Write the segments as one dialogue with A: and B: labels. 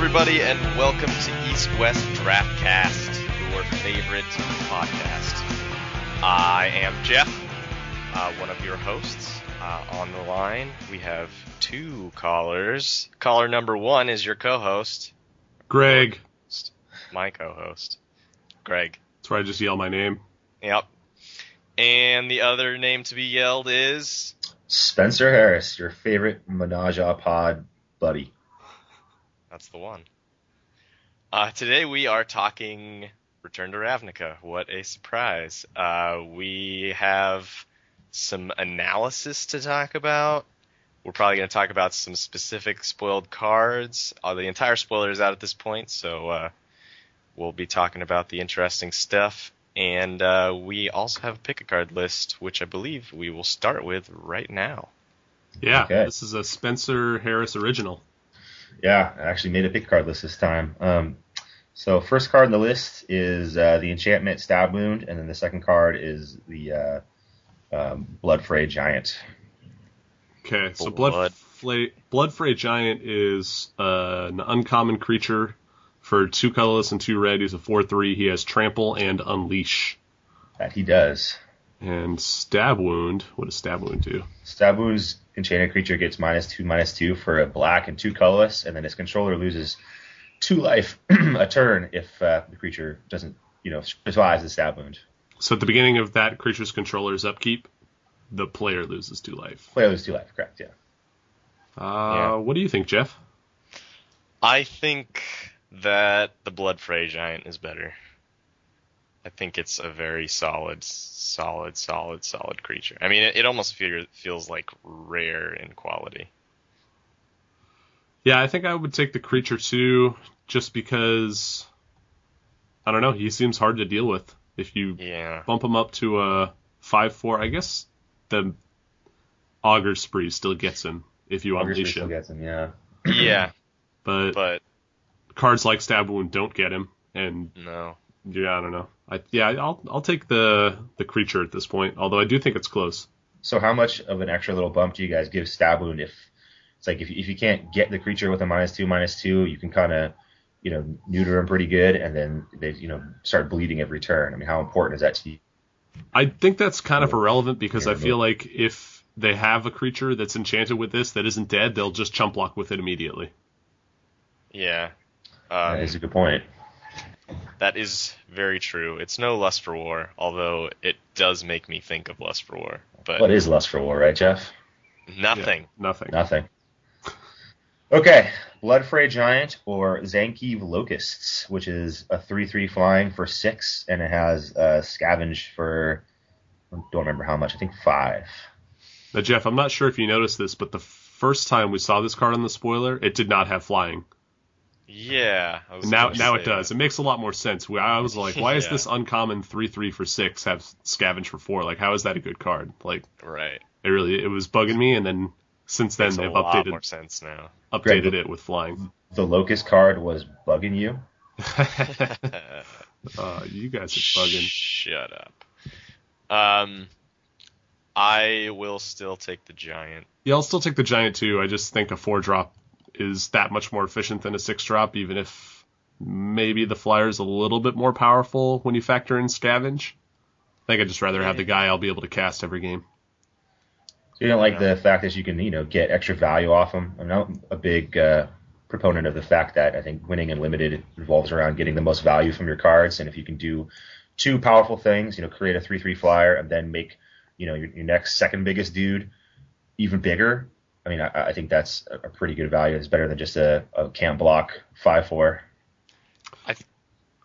A: everybody, and welcome to East West Draftcast, your favorite podcast. I am Jeff, uh, one of your hosts. Uh, on the line, we have two callers. Caller number one is your co-host,
B: Greg.
A: my co-host, Greg.
B: That's where I just yell my name.
A: Yep. And the other name to be yelled is
C: Spencer Harris, your favorite Menage a Pod buddy.
A: That's the one. Uh, today we are talking Return to Ravnica. What a surprise. Uh, we have some analysis to talk about. We're probably going to talk about some specific spoiled cards. Uh, the entire spoiler is out at this point, so uh, we'll be talking about the interesting stuff. And uh, we also have a pick a card list, which I believe we will start with right now.
B: Yeah,
C: Okay.
B: this is a Spencer Harris original.
C: Yeah, I actually made a pick card list this time. Um, so first card in the list is uh, the enchantment Stab Wound, and then the second card is the uh, um, Bloodfray Giant.
B: Okay, so
A: Blood.
B: Blood Flay, Bloodfray Giant is uh, an uncommon creature for two colorless and two red. He's a 4-3. He has Trample and Unleash.
C: That he does.
B: And Stab Wound. What does Stab Wound do?
C: Stab Wound's enchanted creature gets minus two, minus two for a black and two colorless, and then its controller loses two life a turn if uh, the creature doesn't, you know, survives the Stab Wound.
B: So at the beginning of that creature's controller's upkeep, the player loses two life.
C: Player loses two life, correct? Yeah.
B: Uh,
A: Yeah.
B: What do you think, Jeff?
A: I think that the Bloodfray Giant is better. I think it's a very solid, solid, solid, solid creature. I mean, it, it almost feel, feels like rare in quality.
B: Yeah, I think I would take the creature too, just because I don't know. He seems hard to deal with. If you
A: Yeah.
B: bump him up to a five four, I guess the auger spree still gets him if you
C: August
B: unleash
C: still
B: him.
C: gets him, yeah.
A: Yeah,
B: But,
A: but
B: cards like stab wound don't get him, and
A: no.
B: Yeah, I don't know. I yeah, I'll I'll take the the creature at this point. Although I do think it's close.
C: So how much of an extra little bump do you guys give Stab Wound if it's like if, if you can't get the creature with a minus two, minus two, you can kind of you know neuter them pretty good, and then they you know start bleeding every turn. I mean, how important is that to you?
B: I think that's kind of irrelevant because I feel like if they have a creature that's enchanted with this that isn't dead, they'll just chump block with it immediately.
A: Yeah.
C: That
A: Um,
C: is a good point.
A: That is very true. It's no Lust for War, although it does make me think of Lust for War. But
C: What is Lust for War, right, Jeff?
A: nothing.
B: Yeah, nothing.
C: Nothing. Okay, Bloodfray Giant or Zanikev Locusts, which is a three-three flying for six, and it has uh, Scavenge for I don't remember how much. I think five.
B: Now, Jeff, I'm not sure if you noticed this, but the first time we saw this card on the spoiler, it did not have flying.
A: Yeah. I
B: Now, now
A: say
B: it does. It makes a lot more sense. I was like, why is this uncommon three three for six have scavenge for four? Like, how is that a good card? Like.
A: Right.
B: it really it was bugging me, and then since then
A: Makes
B: they've
A: lot
B: updated
A: more sense now.
B: updated
C: Greg,
B: it with flying.
C: The Locust card was bugging you.
B: uh, you guys are bugging.
A: Shut up. Um, I will still take the giant.
B: Yeah, I'll still take the giant too. I just think a four drop is that much more efficient than a six drop, even if maybe the flyer is a little bit more powerful when you factor in scavenge. I think I'd just rather have the guy I'll be able to cast every game.
C: So you don't like the fact that you can, you know, get extra value off them. I'm not a big uh, proponent of the fact that I think winning unlimited revolves around getting the most value from your cards, and if you can do two powerful things, you know, create a three-three flyer and then make, you know, your, your next second biggest dude even bigger. I mean, I, I think that's a pretty good value. It's better than just a, a can't block five-four.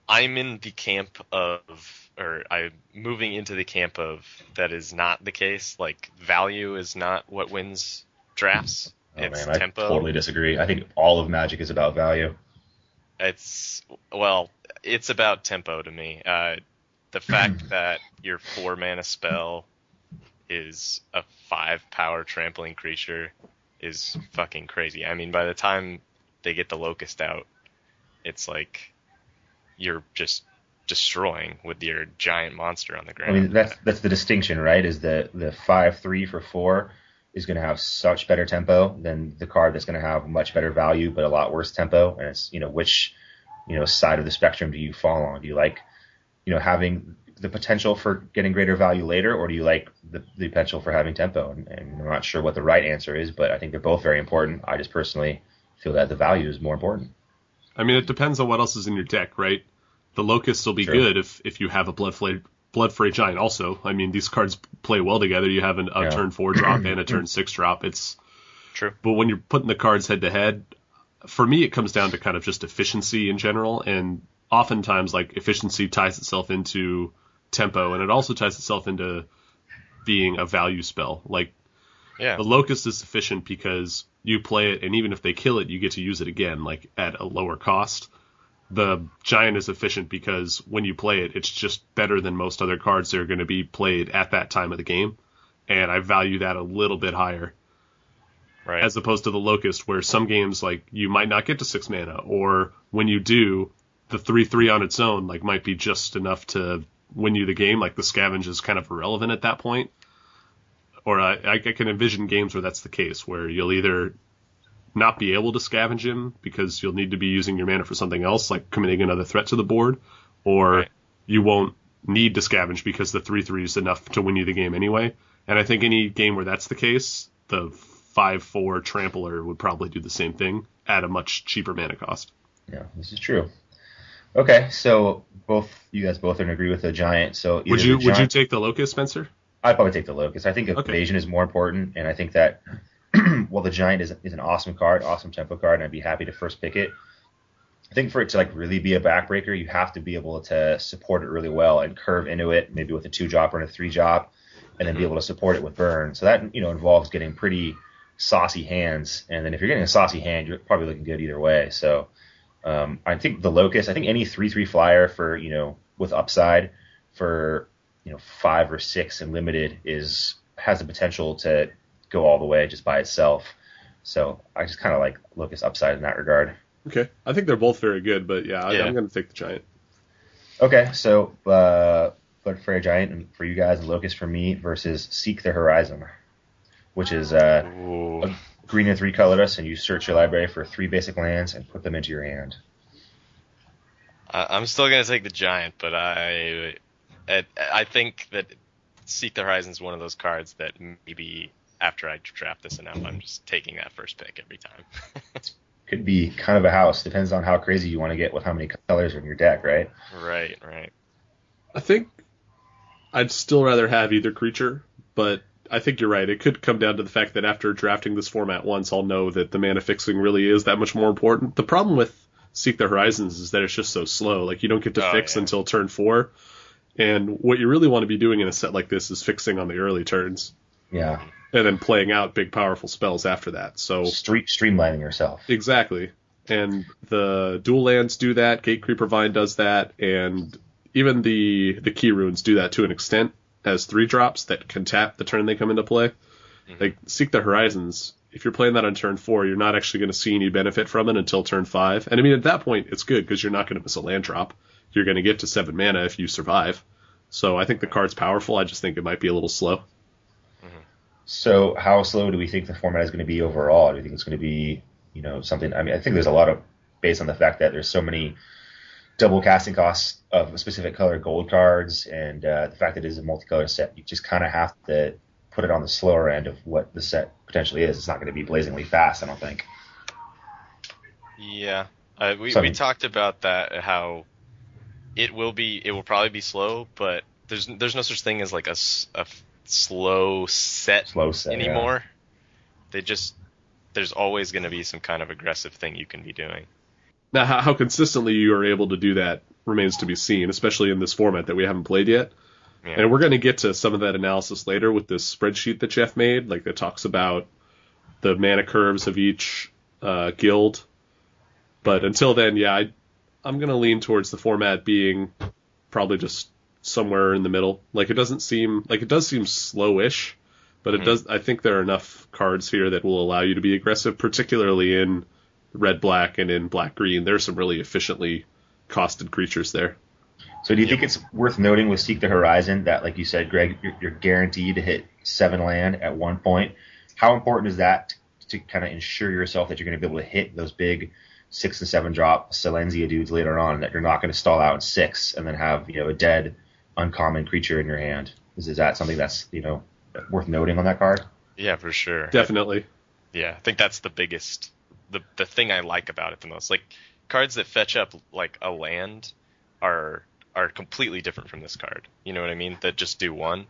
A: I'm in the camp of, or I'm moving into the camp of that is not the case. Like value is not what wins drafts.
C: Oh
A: it's
C: man, I
A: tempo.
C: totally disagree. I think all of Magic is about value.
A: It's well, it's about tempo to me. Uh, the fact that your four mana spell is a five power trampling creature is fucking crazy. I mean, by the time they get the locust out, it's like you're just destroying with your giant monster on the ground.
C: I mean, that's that's the distinction, right? Is the the five three for four is going to have such better tempo than the card that's going to have much better value but a lot worse tempo. And it's you know which you know side of the spectrum do you fall on? Do you like you know having the potential for getting greater value later, or do you like the, the potential for having tempo? And, and I'm not sure what the right answer is, but I think they're both very important. I just personally feel that the value is more important.
B: I mean, it depends on what else is in your deck, right? The Locust will be
C: True.
B: good if if you have a Blood Fray, Bloodfray Giant. Also, I mean, these cards play well together. You have an, a
C: Yeah.
B: turn four drop and a turn six drop. It's
A: True.
B: but when you're putting the cards head to head, for me, it comes down to kind of just efficiency in general, and oftentimes like efficiency ties itself into tempo, and it also ties itself into being a value spell. Like
A: Yeah.
B: the locust is efficient because you play it, and even if they kill it, you get to use it again, like at a lower cost. The giant is efficient because when you play it, it's just better than most other cards that are going to be played at that time of the game, and I value that a little bit higher
A: Right.
B: as opposed to the locust, where some games like you might not get to six mana, or when you do, the three three on its own like might be just enough to win you the game. Like the scavenge is kind of irrelevant at that point. Or I, I can envision games where that's the case, where you'll either not be able to scavenge him because you'll need to be using your mana for something else, like committing another threat to the board, or
A: Right.
B: you won't need to scavenge because the three three is enough to win you the game anyway. And I think any game where that's the case, the five four trampler would probably do the same thing at a much cheaper mana cost.
C: Yeah, this is true. Okay, so both you guys both are in agree with the giant. So
B: Would you would you take the locust, Spencer?
C: I'd probably take the locust. I think
B: Okay.
C: evasion is more important, and I think that while the giant is, is an awesome card, awesome tempo card, and I'd be happy to first pick it. I think for it to like really be a backbreaker, you have to be able to support it really well and curve into it, maybe with a two drop or a three drop, and then be mm-hmm. able to support it with burn. So that you know involves getting pretty saucy hands, and then if you're getting a saucy hand, you're probably looking good either way. So um, I think the locust, I think any three three flyer for you know with upside for you know five or six and limited is has the potential to go all the way just by itself. So I just kind of like locust upside in that regard.
B: Okay, I think they're both very good, but yeah, I,
A: Yeah.
B: I'm going to take the giant.
C: Okay, so uh, Bloodfray Giant and for you guys, and Locust for me versus Seek the Horizon, which is uh, a green and three colorless, and you search your library for three basic lands and put them into your hand.
A: I, I'm still gonna take the giant, but I, I, I think that Seek the Horizon is one of those cards that maybe after I draft this enough, I'm just taking that first pick every time.
C: Could be kind of a house, depends on how crazy you want to get with how many colors are in your deck, right?
A: right, right.
B: I think I'd still rather have either creature, but I think you're right. It could come down to the fact that after drafting this format once, I'll know that the mana fixing really is that much more important. The problem with Seek the Horizons is that it's just so slow. Like you don't get to
A: Oh,
B: fix
A: yeah.
B: until turn four. And what you really want to be doing in a set like this is fixing on the early turns
C: Yeah,
B: and then playing out big powerful spells after that. So
C: Street, streamlining yourself.
B: Exactly. And the dual lands do that, Gatecreeper Vine does that, and even the the key runes do that to an extent as three drops that can tap the turn they come into play. Mm-hmm. Like Seek the Horizons, if you're playing that on turn four, you're not actually going to see any benefit from it until turn five. And I mean, at that point, it's good because you're not going to miss a land drop. You're going to get to seven mana if you survive. So I think the card's powerful. I just think it might be a little slow. Mm-hmm.
C: So how slow do we think the format is going to be overall? Do you think it's going to be, you know, something? I mean, I think there's a lot of based on the fact that there's so many double casting costs of specific color gold cards, and uh, the fact that it is a multicolor set. You just kind of have to put it on the slower end of what the set potentially is. It's not going to be blazingly fast, I don't think.
A: Yeah, uh, we
C: Sorry.
A: we talked about that how it will be it will probably be slow, but there's there's no such thing as like a slow set
C: Slow set yeah.
A: anymore. They just there's always going to be some kind of aggressive thing you can be doing.
B: Now, how, how consistently you are able to do that remains to be seen, especially in this format that we haven't played yet.
A: Yeah.
B: And we're going to get to some of that analysis later with this spreadsheet that Jeff made, like that talks about the mana curves of each uh, guild. But until then, yeah, I, I'm going to lean towards the format being probably just somewhere in the middle. Like it doesn't seem like it does seem slowish, but it
A: Mhm.
B: does. I think there are enough cards here that will allow you to be aggressive, particularly in red black and in black green. There's some really efficiently costed creatures there.
C: So do you
A: Yep.
C: think it's worth noting with Seek the Horizon that, like you said, Greg, you're, you're guaranteed to hit seven land at one point, how important is that to kind of ensure yourself that you're going to be able to hit those big six and seven drop Selesnya dudes later on, that you're not going to stall out in six and then have you know a dead uncommon creature in your hand? Is, is that something that's you know worth noting on that card?
A: Yeah, for sure.
B: Definitely.
A: Yeah, I think that's the biggest, the the thing I like about it the most. Like cards that fetch up like a land are are completely different from this card. You know what I mean? That just do one.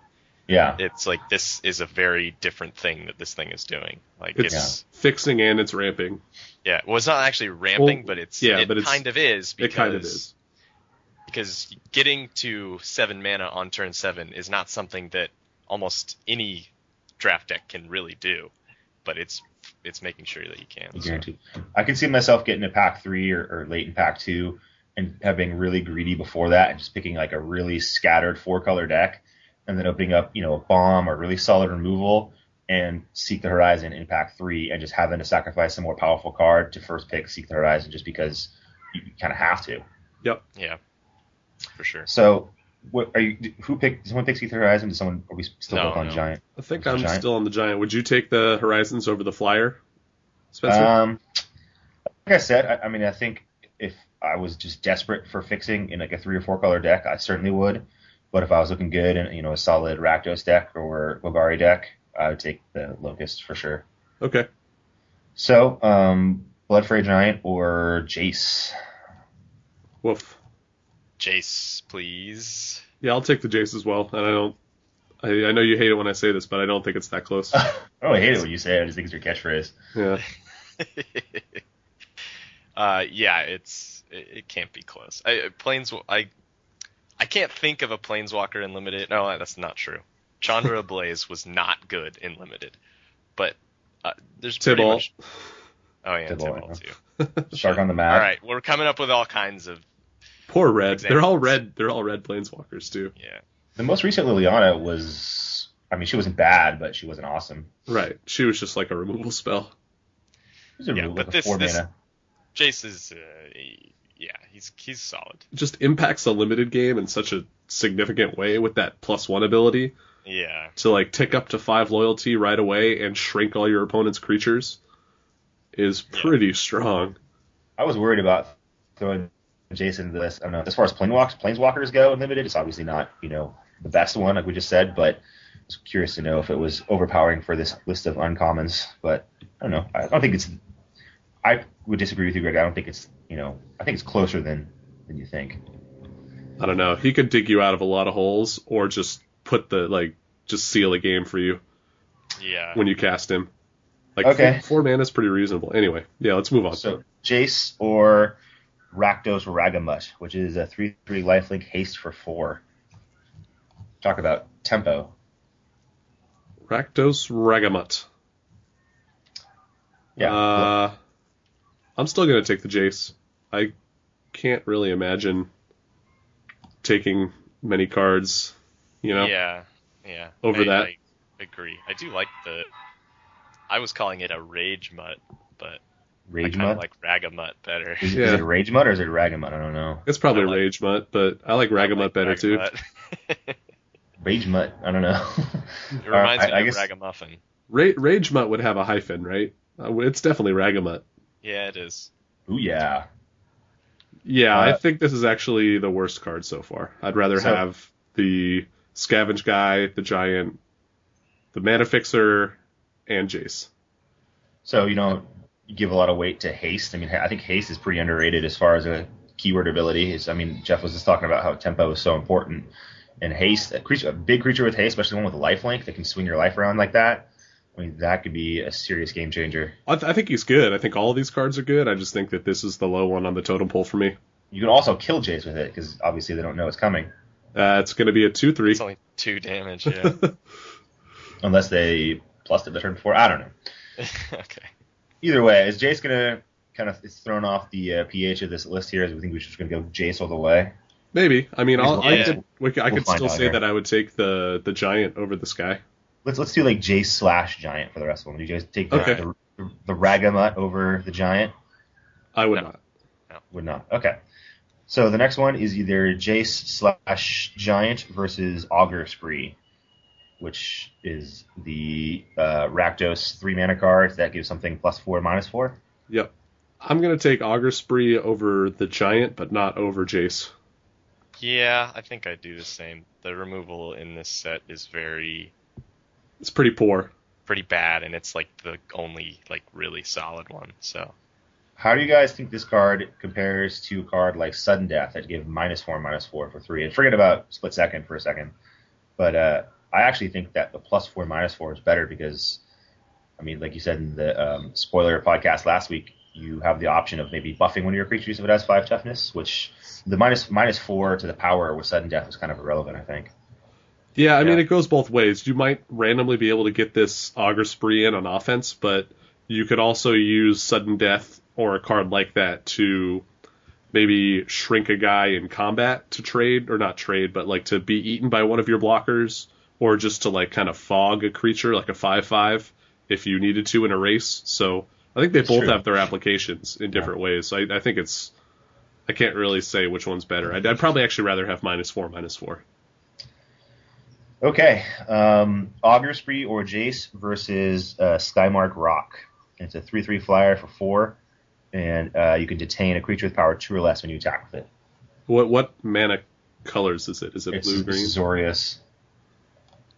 C: Yeah.
A: It's like this is a very different thing that this thing is doing. Like
B: It's
A: it's,
B: fixing and it's ramping.
A: yeah. Well, it's not actually ramping,
B: Well,
A: but it's
B: yeah,
A: it
B: but it's-
A: kind of is because
B: It kind of is.
A: because getting to seven mana on turn seven is not something that almost any draft deck can really do. But it's it's making sure that you can. so.
C: Guaranteed. I can see myself getting a pack three or, or late in pack two and having really greedy before that and just picking like a really scattered four color deck and then opening up, you know, a bomb or really solid removal and seek the horizon in pack three and just having to sacrifice a more powerful card to first pick seek the horizon just because you kind of have to. Yep.
A: Yeah, for sure.
C: So, what are you? Who picked? Someone picks seek the horizon? Did someone? Are we still
A: No,
C: both on
A: no.
C: giant?
B: I think I'm
C: giant?
B: still on the giant. Would you take the Horizons over the Flyer, Spencer?
C: Um, like I said, I, I mean, I think if I was just desperate for fixing in like a three or four color deck, I certainly would. But if I was looking good in you know a solid Rakdos deck or Golgari deck, I would take the Locust for sure.
B: okay.
C: So, um, Bloodfray Giant or Jace?
B: Woof.
A: Jace, please.
B: Yeah, I'll take the Jace as well. And I don't. I, I know you hate it when I say this, but I don't think it's that close.
C: I don't hate it when you say it. I just think it's your catchphrase.
B: Yeah.
A: uh, yeah, it's it, it can't be close. I, planes, I I can't think of a planeswalker in limited. No, that's not true. Chandra Blaze was not good in limited, but uh, there's pretty
B: Tibalt.
A: much. Oh yeah,
C: Tibalt,
A: Tibalt too.
C: Sarkhan the
A: All
C: map.
A: right, we're coming up with all kinds of
B: Poor red. They're all red. They're all red planeswalkers too.
A: yeah.
C: The most recent Liliana was. I mean, she wasn't bad, but she wasn't awesome.
B: Right. She was just like a removal spell.
C: Was a,
A: Yeah,
C: like
A: but this-
C: four
A: this-
C: mana.
A: Jace is uh, yeah, he's he's solid.
B: Just impacts a limited game in such a significant way with that plus one ability
A: Yeah,
B: to like tick up to five loyalty right away and shrink all your opponent's creatures is
A: Yeah.
B: pretty strong.
C: I was worried about throwing Jason into this. I don't know. As far as planeswalkers, planeswalkers go in limited, it's obviously not you know the best one, like we just said. But I was curious to know if it was overpowering for this list of uncommons. But I don't know. I don't think it's. I would disagree with you, Greg. I don't think it's you know. I think it's closer than than you think.
B: I don't know. He could dig you out of a lot of holes or just put the like just seal a game for you
A: yeah.
B: when you cast him. Like
C: Okay.
B: four, four mana is pretty reasonable. Anyway, yeah, let's move on.
C: So Jace or Rakdos Ragamut, which is a three three lifelink haste for four. Talk about tempo.
B: Rakdos Ragamut.
C: Yeah.
B: Uh, I'm still gonna take the Jace. I can't really imagine taking many cards. You know.
A: Yeah, yeah.
B: Over
A: I,
B: that.
A: I agree. I do like the. I was calling it a rage mutt, but
C: Rage
A: I kind of like ragamut better.
C: is,
B: Yeah.
C: is it a Rage Mud or is it a Ragamut? I don't know.
B: It's probably
A: I like-
B: Rage Mutt, but I like
A: I
B: Ragamut
A: like
B: better too.
A: Ragamut.
C: Rage Mutt. I don't know.
A: it reminds
C: I-
A: me
C: I
A: of
C: guess-
A: ragamuffin.
B: Ra- Rage Mutt would have a hyphen, right? Uh, it's definitely Ragamut.
A: Yeah, it is.
C: Ooh yeah.
B: Yeah, I
C: Uh,
B: think this is actually the worst card so far. I'd rather
C: So-
B: have the Scavenge guy, the Giant, the Mana Fixer, and Jace.
C: So you know, you give a lot of weight to haste. I mean, I think haste is pretty underrated as far as a keyword ability. Is I mean, Jeff was just talking about how tempo is so important. And haste, a creature, a big creature with haste, especially one with life link that can swing your life around like that. I mean, that could be a serious game changer.
B: I, th- I think he's good. I think all of these cards are good. I just think that this is the low one on the totem pole for me.
C: You can also kill Jace with it because obviously they don't know it's coming
B: Uh, it's going to be a 2 3.
A: It's only two damage. Yeah.
C: unless they plus it the turn before. I don't know.
A: okay.
C: Either way, is Jace gonna kind of it's thrown off the uh, pH of this list here? As we think we're just gonna go Jace all the way.
B: Maybe. I mean, I'll, I could, we could, I
C: We'll
B: could still say
C: here.
B: that I would take the, the Giant over the Sky.
C: Let's let's do like Jace slash Giant for the rest of them. Do you guys take the,
B: Okay.
C: the, the Ragamut over the Giant?
B: I would
A: No.
B: not.
C: Would not. Okay. So the next one is either Jace slash Giant versus Auger Spree, which is the uh, Rakdos three mana card that gives something plus four, minus four.
B: Yep. I'm gonna take Auger Spree over the Giant, but not over Jace.
A: Yeah, I think I do the same. The removal in this set is very
B: It's pretty poor.
A: pretty bad, and it's like the only like really solid one. So
C: How do you guys think this card compares to a card like Sudden Death that give minus four, minus four for three? And forget about Split Second for a second. But uh, I actually think that the plus four, minus four is better because, I mean, like you said in the um, spoiler podcast last week, you have the option of maybe buffing one of your creatures if it has five toughness, which the minus minus four to the power with Sudden Death was kind of irrelevant, I think.
B: Yeah, I mean it goes both ways. You might randomly be able to get this Auger Spree in on offense, but you could also use Sudden Death or a card like that to maybe shrink a guy in combat to trade, or not trade, but like to be eaten by one of your blockers, or just to like kind of fog a creature like a five five if you needed to in a race. So I think they
C: That's
B: both
C: true.
B: have their applications in different ways. So I, I think it's I can't really say which one's better. I'd, I'd probably actually rather have minus four, minus four.
C: Okay, um, Auger Spree or Jace versus uh, Skymark Roc. It's a three-three flyer for four, and uh, you can detain a creature with power two or less when you attack with it.
B: What what mana colors is it? Is it
C: It's
B: blue green?
C: Zorius.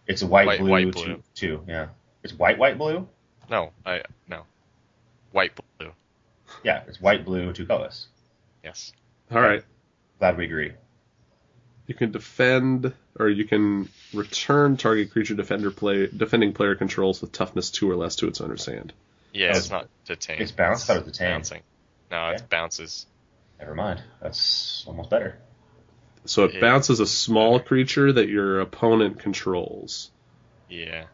C: It's white,
A: White-
C: blue,
A: white
C: two,
A: blue.
C: two. Yeah, it's white, white, blue.
A: no, I no white blue.
C: Yeah, it's white, blue, two colors.
A: Yes.
B: All right.
C: Glad we agree.
B: You can defend, or you can return target creature defender play defending player controls with toughness two or less to its owner's hand.
A: Yeah,
C: Oh,
A: it's not detain.
C: it's bounce? I thought it was.
A: Bouncing. No, it's
C: Okay.
A: bounces.
C: Never mind. That's almost better.
B: So it
A: Yeah.
B: bounces a small creature that your opponent controls.
A: Yeah.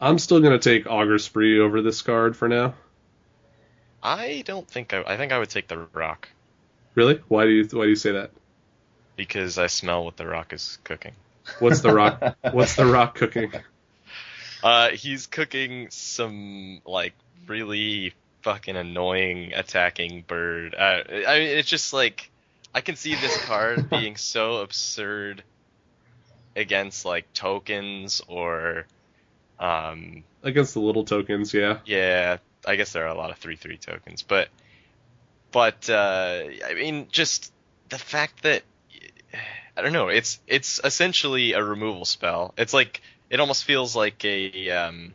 B: I'm still gonna take Auger Spree over this card for now.
A: I don't think I. I think I would take the rock
B: Really? Why do you why do you say that?
A: because I smell what the rock is cooking.
B: What's the rock? what's the rock cooking?
A: Uh, he's cooking some like really fucking annoying attacking bird. Uh, I mean, it's just like I can see this card being so absurd against like tokens or, um,
B: Against the little tokens, yeah.
A: yeah, I guess there are a lot of three three tokens, but but uh, I mean, just the fact that I don't know, it's it's essentially a removal spell. It's like it almost feels like a um,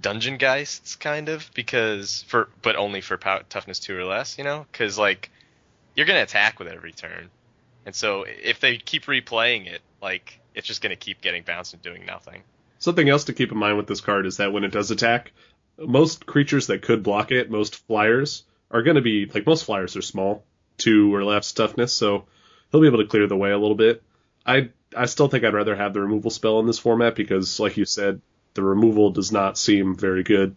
A: dungeon geists kind of because for but only for pow- toughness two or less, you know, because like you're gonna attack with every turn, and so if they keep replaying it, like it's just gonna keep getting bounced and doing nothing.
B: Something else to keep in mind with this card is that when it does attack, most creatures that could block it, most flyers, are going to be like most flyers are small, two or less toughness, so he'll be able to clear the way a little bit. I I still think I'd rather have the removal spell in this format because, like you said, the removal does not seem very good.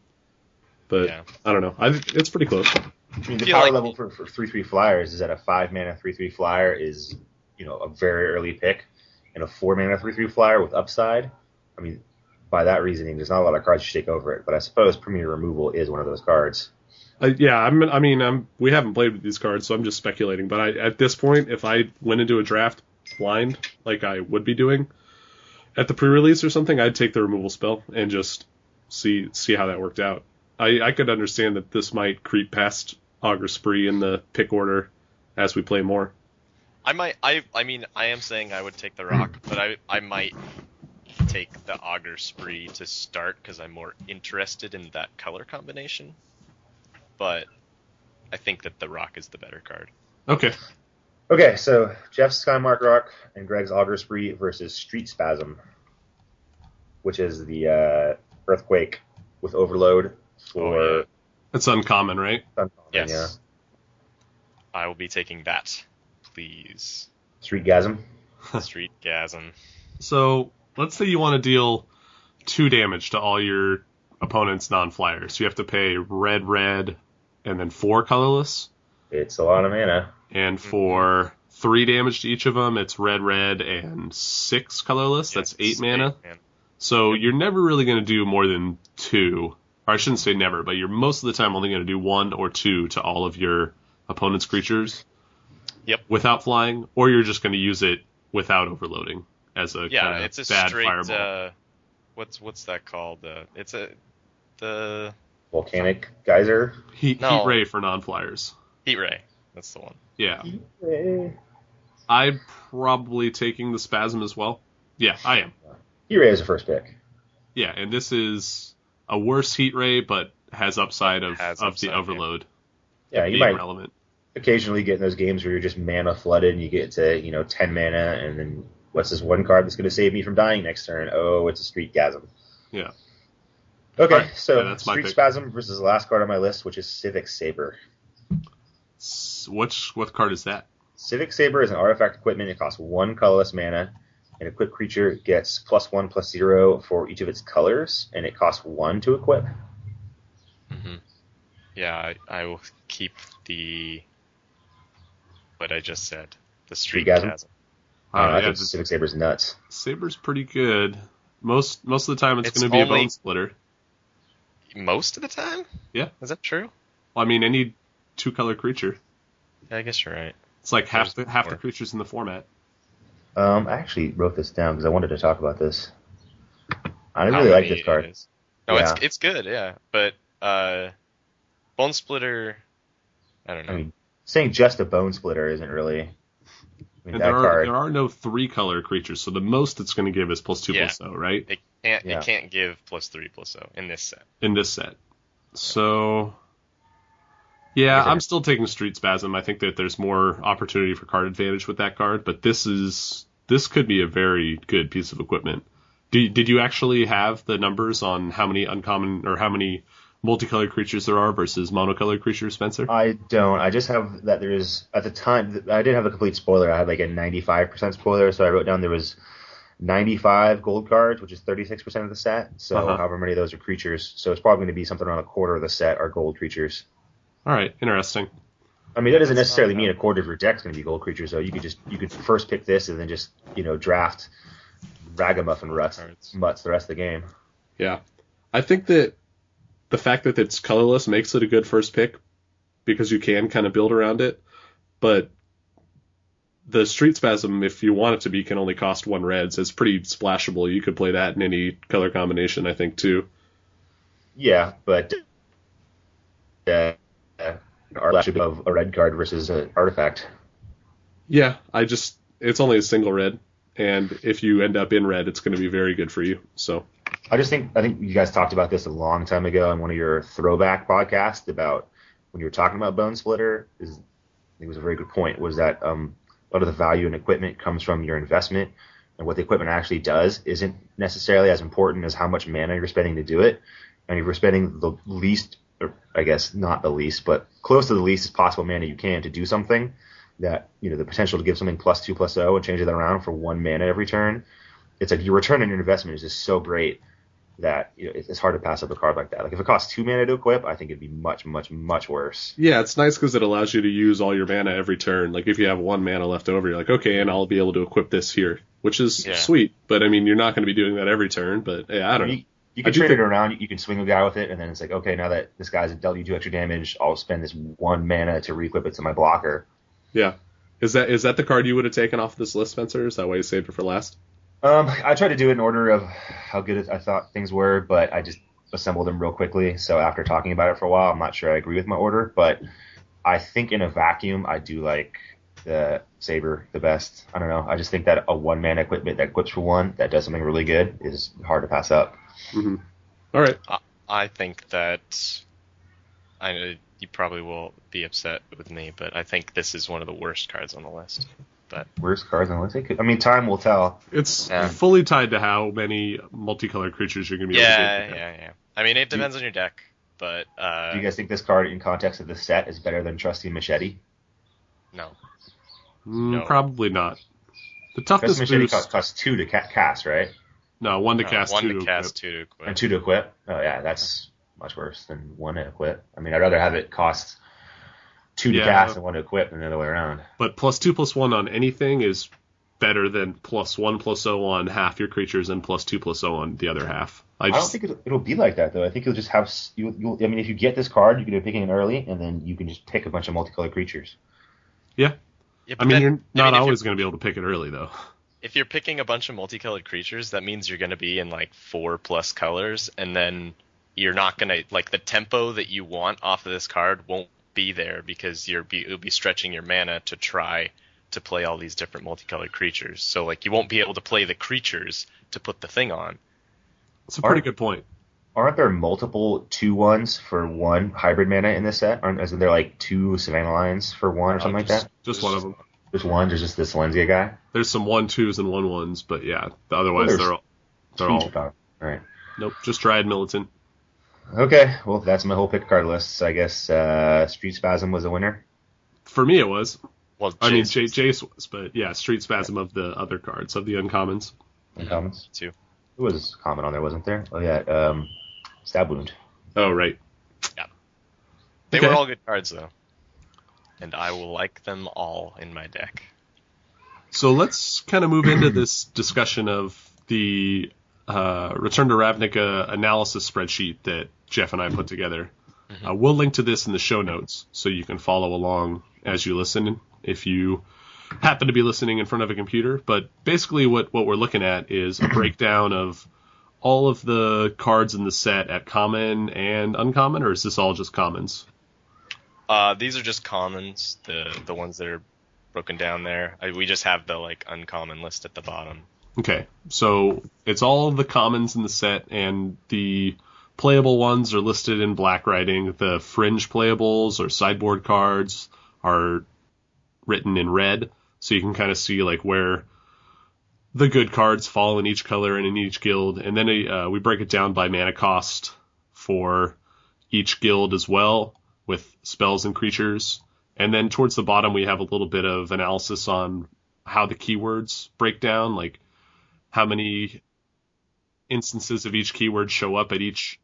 B: But
A: Yeah.
B: I don't know. I it's pretty close.
C: I mean, the power
A: like-
C: level for, for three three flyers is that a five mana three three flyer is you know a very early pick, and a four mana three three flyer with upside. I mean, by that reasoning, there's not a lot of cards you take over it. But I suppose Premier Removal is one of those cards.
B: I, yeah, I'm, I mean, I'm, we haven't played with these cards, so I'm just speculating. But I, at this point, if I went into a draft blind, like I would be doing at the pre-release or something, I'd take the removal spell and just see see how that worked out. I, I could understand that this might creep past Auger Spree in the pick order as we play more.
A: I might. I. I mean, I am saying I would take the rock, but I. I might take the auger spree to start because I'm more interested in that color combination. But I think that the rock is the better card.
B: Okay,
C: Okay, so Jeff's Skymark Roc and Greg's Auger Spree versus Street Spasm, which is the uh, earthquake with overload for
A: Oh, yeah.
B: That's uncommon, right?
C: uncommon,
A: Yes.
C: yeah.
A: I will be taking that, please.
C: Street Gasm.
A: Street gasm.
B: So let's say you want to deal two damage to all your opponent's non-flyers. You have to pay red, red, and then four colorless.
C: It's a lot of mana.
B: And mm-hmm. for three damage to each of them, it's red, red, and six colorless. That's
A: Yes,
B: eight mana.
A: man.
B: So you're never really going to do more than two. Or I shouldn't say never, but you're most of the time only going to do one or two to all of your opponent's creatures.
A: Yep.
B: Without flying, or you're just going to use it without overloading. as a
A: Yeah,
B: kind of
A: it's a
B: bad
A: straight.
B: fireball.
A: Uh, what's what's that called? Uh, it's a the
C: Volcanic geyser.
B: heat,
A: no.
B: heat ray for non-flyers.
A: heat ray. That's the one.
B: Yeah, I'm probably taking the spasm as well. Yeah, I am.
C: E-Ray is the first pick.
B: Yeah, and this is a worse heat ray, but has upside of,
A: Has
B: of
A: upside,
B: the overload
C: Yeah, you might
B: relevant.
C: occasionally get in those games where you're just mana flooded and you get to, you know, 10 mana and then what's this one card that's going to save me from dying next turn? Oh, it's a Street Gasm.
B: Yeah.
C: Okay,
B: Alright,
C: so
B: yeah, that's
C: Street
B: pick.
C: Spasm versus the last card on my list, which is Civic Saber.
B: S- Which what card is that?
C: Civic Saber is an artifact equipment. It costs one colorless mana. An equipped creature gets plus one plus zero for each of its colors, and it costs one to equip.
A: Mm-hmm. Yeah, I, I will keep the what I just said. The street
C: Streetgasm?
A: gasm.
C: Uh,
B: Uh,
C: I
B: yeah,
C: think
B: the
C: Civic Saber's nuts.
B: saber's pretty good. Most most of the time, it's,
A: It's
B: going to be a bone splitter.
A: Most of the time?
B: Yeah.
A: Is that true?
B: Well, I mean, any two color creature.
A: Yeah, I guess you're right.
B: It's like half
A: There's
B: the half the creatures in the format.
C: Um, I actually wrote this down because I wanted to talk about this. I
A: How
C: really like this card.
A: is. No, it's
C: Yeah.
A: it's good, yeah. But uh Bonesplitter I don't know.
C: I mean, saying just a Bonesplitter isn't really. I mean,
B: And
C: that
B: there are
C: card.
B: there are no three color creatures, so the most it's going to give is plus two
A: Yeah.
B: plus zero, right?
A: it can't
C: Yeah.
A: it can't give plus three plus zero in this set.
B: In this set. So yeah,
C: Okay.
B: I'm still taking Street Spasm. I think that there's more opportunity for card advantage with that card, but this is this could be a very good piece of equipment. Did, did you actually have the numbers on how many uncommon or how many multicolored creatures there are versus monocolored creatures, Spencer?
C: I don't. I just have that there's at the time I didn't have a complete spoiler. I had like a 95% spoiler, so I wrote down there was 95 gold cards, which is 36% of the set. So
B: Uh-huh.
C: however many of those are creatures. So it's probably going to be something around a quarter of the set are gold creatures.
B: All right, interesting.
C: I mean that doesn't necessarily mean a quarter of your deck's going to be gold creatures. though. you could just you could first pick this and then just you know draft ragamuffin ruts
A: Cards.
C: mutts the rest of the game.
B: Yeah. I think that the fact that it's colorless makes it a good first pick because you can kind of build around it. But the Street Spasm, if you want it to be, can only cost one red, so it's pretty splashable. You could play that in any color combination, I think, too.
C: Yeah, but uh, uh, be of a red card versus an artifact.
B: Yeah, I just, it's only a single red, and if you end up in red, it's going to be very good for you. So,
C: I just think I think you guys talked about this a long time ago on one of your throwback podcasts about when you were talking about Bonesplitter. Is I think it was a very good point. Was that um, a lot of the value in equipment comes from your investment, and what the equipment actually does isn't necessarily as important as how much mana you're spending to do it. And if you're spending the least, I guess not the least, but close to the least as possible mana you can to do something, that you know the potential to give something plus two plus zero and change it around for one mana every turn. It's like your return on your investment is just so great that you know, it's it's hard to pass up a card like that. Like if it costs two mana to equip, I think it'd be much, much, much worse.
B: yeah, it's nice because it allows you to use all your mana every turn. Like, if you have one mana left over, you're like, okay, and I'll be able to equip this here, which is
A: Yeah.
B: sweet. But, I mean, you're not going to be doing that every turn, but, yeah, I don't know.
C: You, can trade
B: think-
C: it around. You can swing a guy with it, and then it's like, okay, now that this guy's dealt you two extra damage, I'll spend this one mana to re-equip it to my blocker.
B: Yeah. Is that is that the card you would have taken off this list, Spencer? Is that why you saved it for last?
C: Um, I tried to do it in order of how good I thought things were, but I just assembled them real quickly. So after talking about it for a while, I'm not sure I agree with my order, but I think in a vacuum, I do like the saber the best. I don't know. I just think that a one mana equipment that equips for one that does something really good is hard to pass up.
B: Mm-hmm. All right.
A: I think that I know you probably will be upset with me, but I think this is one of the worst cards on the list.
C: But Worst cards on the list. Could- I mean, time will tell.
B: It's
A: Yeah.
B: fully tied to how many multicolored creatures you're going to be
A: Yeah,
B: able to
A: yeah, yeah. I mean, it depends on your deck, but uh,
C: Do you guys think this card, in context of the set, is better than Trusty Machete?
A: no.
B: Mm,
A: No.
B: Probably not. The
C: Trusty
B: toughness
C: Machete
B: boost.
C: costs, costs two to ca- cast, right?
B: No, one to
A: Uh,
B: cast,
A: one
B: two
A: to
B: to
A: cast,
B: equip.
A: two to equip.
C: And two to equip. Oh yeah, that's much worse than one to equip. I mean, I'd rather have it cost two to
B: Yeah.
C: cast and one to equip than the other way around.
B: But plus two plus one on anything is better than plus one plus zero on half your creatures and plus two plus zero on the other half. I
C: I, don't think it'll, it'll be like that though. I think you'll just have you. You'll, I mean, if you get this card, you can be picking it early, and then you can just pick a bunch of multicolored creatures.
A: Yeah,
B: yeah
A: I
B: mean
A: then-
B: you're not
A: if
B: always going to be able to pick it early though.
A: If you're picking a bunch of multicolored creatures, that means you're going to be in like four plus colors, and then you're not going to like the tempo that you want off of this card won't be there because you're be you'll be stretching your mana to try to play all these different multicolored creatures. So like you won't be able to play the creatures to put the thing on.
B: That's a pretty
C: Aren't-
B: good point.
C: Aren't there multiple two ones for one hybrid mana in this set? Aren't isn't there like two Savannah Lions for one or uh, something like
B: just,
C: that?
B: Just one of them.
C: There's one. There's just this Lensia guy.
B: There's some one twos and one ones, but yeah, otherwise
C: There's
B: they're all they're all
C: power. All right.
B: nope, just Dryad Militant.
C: Okay. Well, that's my whole pick card list. So I guess uh, Street Spasm was a winner.
B: For me, it was.
A: Well,
B: I mean,
A: Jace
B: J- Jace was, but yeah, Street Spasm of the other cards of the uncommons.
C: Uncommons
A: too.
C: There was common on there, wasn't there? Oh yeah. Um, Stab Wound.
B: Oh right. Yeah.
A: They
B: Okay.
A: were all good cards though, and I will like them all in my deck.
B: So let's kind of move into this discussion of the uh, Return to Ravnica analysis spreadsheet that Jeff and I put together. Uh, we'll link to this in the show notes so you can follow along as you listen if you happen to be listening in front of a computer. But basically, what, what we're looking at is a breakdown of all of the cards in the set at common and uncommon, or is this all just commons?
A: Uh, these are just commons, the the ones that are broken down there. I, we just have the like uncommon list at the bottom.
B: Okay, so it's all the commons in the set, and the playable ones are listed in black writing. The fringe playables or sideboard cards are written in red, so you can kind of see like where the good cards fall in each color and in each guild. And then uh, we break it down by mana cost for each guild as well, with spells and creatures. And then towards the bottom, we have a little bit of analysis on how the keywords break down, like how many instances of each keyword show up at each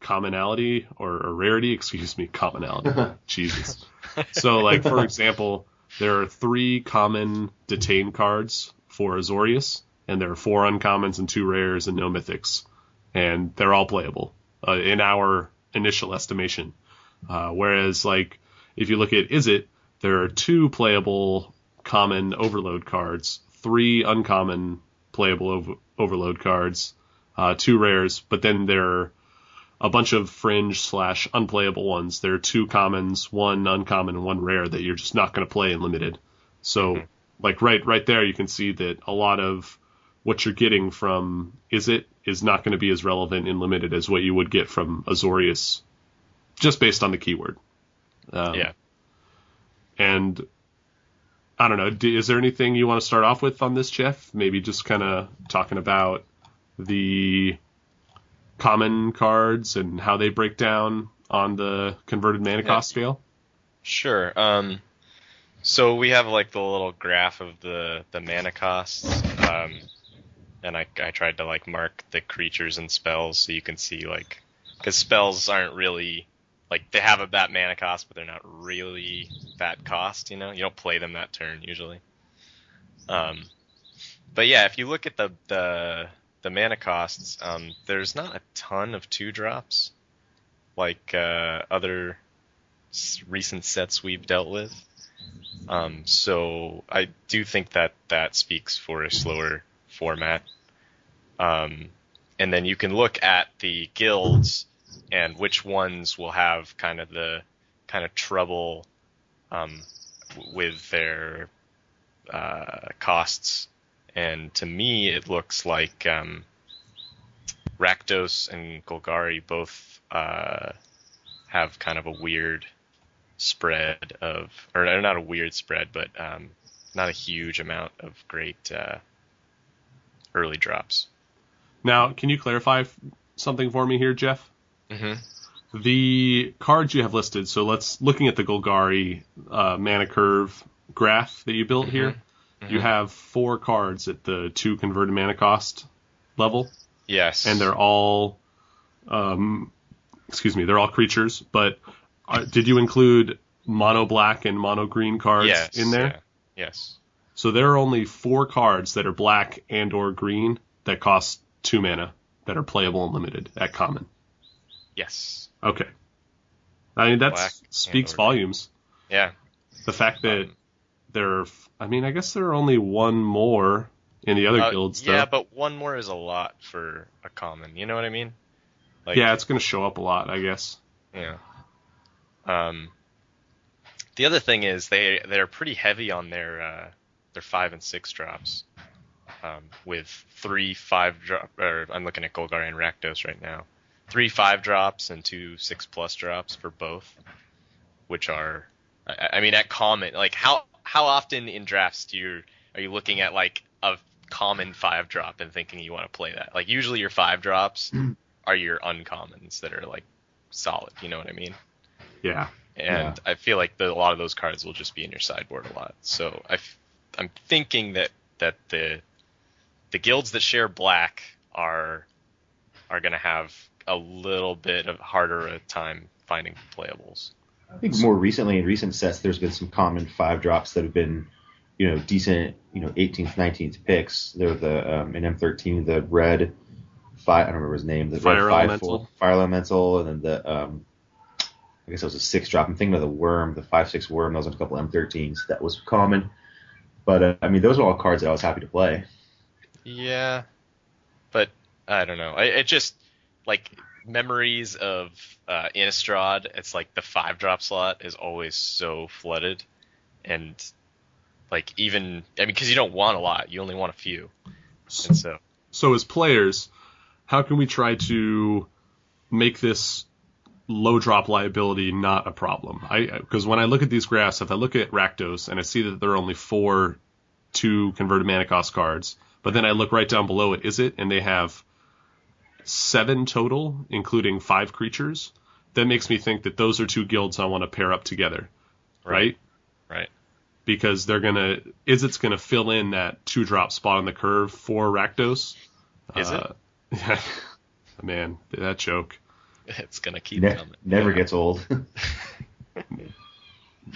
B: commonality or, or rarity, excuse me, commonality. Jesus. So, like, for example, there are three common detain cards for Azorius, and there are four uncommons and two rares and no mythics. And they're all playable uh, in our initial estimation. Uh, whereas, like, if you look at Izzet, there are two playable common overload cards, three uncommon playable ov- overload cards, uh, two rares, but then there are a bunch of fringe slash unplayable ones. There are two commons, one uncommon, and one rare that you're just not going to play in limited. So, like right right there, you can see that a lot of what you're getting from Izzet is not going to be as relevant in limited as what you would get from Azorius, just based on the keyword. Um,
A: Yeah.
B: And I don't know. d- Is there anything you want to start off with on this, Jeff? Maybe just kind of talking about the common cards and how they break down on the converted mana
A: Yeah.
B: cost scale.
A: Sure. Um, so we have like the little graph of the the mana costs, um, and I I tried to like mark the creatures and spells so you can see like because spells aren't really like they have a that mana cost, but they're not really that cost. You know, you don't play them that turn usually. Um, but yeah, if you look at the the the mana costs, um, there's not a ton of two drops like uh, other recent sets we've dealt with. Um, so I do think that that speaks for a slower format. Um, and then you can look at the guilds and which ones will have kind of the kind of trouble um, with their uh, costs. And to me, it looks like um, Rakdos and Golgari both uh, have kind of a weird spread of, or not a weird spread, but um, not a huge amount of great uh, early drops.
B: Now, can you clarify something for me here, Jeff?
A: Hmm
B: The cards you have listed. So let's looking at the Golgari uh, mana curve graph that you built here. You have four cards at the two converted mana cost level.
A: Yes,
B: and they're all, um, excuse me, they're all creatures. But uh, did you include mono black and mono green cards
A: yes,
B: in there?
A: yeah, Yes.
B: So there are only four cards that are black and or green that cost two mana that are playable and limited at common.
A: Yes.
B: Okay. I mean that speaks
A: and or green.
B: volumes.
A: Yeah.
B: The fact that
A: Um,
B: there, are, I mean, I guess there are only one more in the other
A: Uh,
B: guilds.
A: yeah,
B: though.
A: but one more is a lot for a common. You know what I mean? Like,
B: yeah, it's going to show up a lot, I guess.
A: Yeah. Um, the other thing is they they're pretty heavy on their uh, their five and six drops, um, with three five drop. Or I'm looking at Golgari and Rakdos right now. Three five drops and two six plus drops for both, which are, I, I mean, at common. Like how how often in drafts do you are you looking at like a common five drop and thinking you want to play that? Like usually your five drops hmm. are your uncommons that are like solid. You know what I mean?
B: Yeah.
A: and
C: Yeah.
A: I feel like the, a lot of those cards will just be in your sideboard a lot. So I am thinking that that the the guilds that share black are are going to have a little bit of harder a time finding playables.
C: I think more recently in recent sets, there's been some common five drops that have been, you know, decent, you know, 18th, 19th picks. They're the um, in M13, the red five. I don't remember his name. The
B: Fire
C: red five
B: Elemental.
C: four, fire elemental, and then the um, I guess that was a six drop. I'm thinking of the worm, the five six worm. Those was a couple M13s that was common. But uh, I mean, those are all cards that I was happy to play.
A: Yeah, but I don't know. I, it just like memories of uh, Innistrad. It's like the five drop slot is always so flooded, and like even I mean because you don't want a lot, you only want a few, and so
B: So as players, how can we try to make this low drop liability not a problem? I because when I look at these graphs, if I look at Rakdos and I see that there are only four two converted mana cost cards, but then I look right down below it, is it? And they have seven total, including five creatures. That makes me think that those are two guilds I want to pair up together, right?
A: right.
B: Because they're gonna, is it's gonna fill in that two drop spot on the curve for Rakdos.
A: Is it?
B: it? Uh, man, that joke.
A: It's gonna keep
C: Ne-
A: coming.
C: never gets old.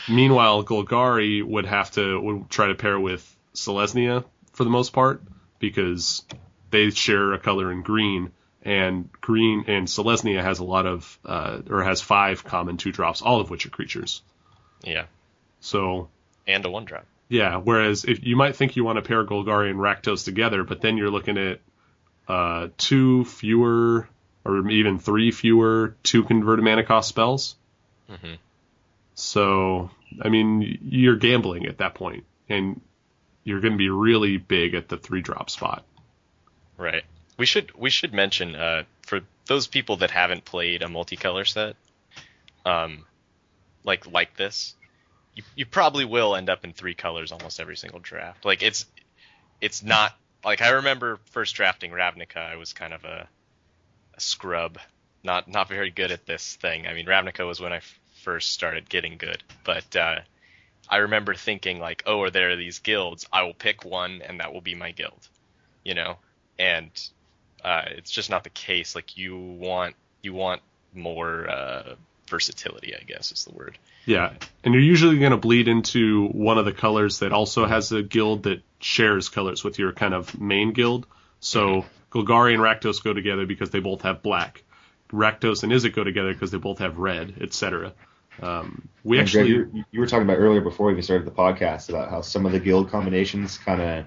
B: Meanwhile, Golgari would have to would try to pair with Selesnya for the most part because they share a color in green, and green and Selesnya has a lot of uh, or has five common two drops, all of which are creatures.
A: Yeah,
B: So
A: and a one drop.
B: yeah, whereas if you might think you want to pair Golgari and Rakdos together, but then you're looking at uh, two fewer or even three fewer two converted mana cost spells.
A: Mm-hmm.
B: So, I mean, you're gambling at that point, and you're going to be really big at the three drop spot.
A: Right. We should we should mention uh, for those people that haven't played a multicolor set, um, like like this, you you probably will end up in three colors almost every single draft. Like it's it's not like I remember first drafting Ravnica, I was kind of a, a scrub, not not very good at this thing. I mean, Ravnica was when I f- first started getting good, but uh, I remember thinking like, oh, are there these guilds? I will pick one, and that will be my guild, you know. And uh, it's just not the case. Like you want you want more uh, versatility, I guess is the word.
B: Yeah, and you're usually going to bleed into one of the colors that also has a guild that shares colors with your kind of main guild. So Golgari and Rakdos go together because they both have black. Rakdos and Izzet go together because they both have red, etc. Um, we
C: And Greg,
B: actually,
C: you, you were talking about earlier before we even started the podcast about how some of the guild combinations kind of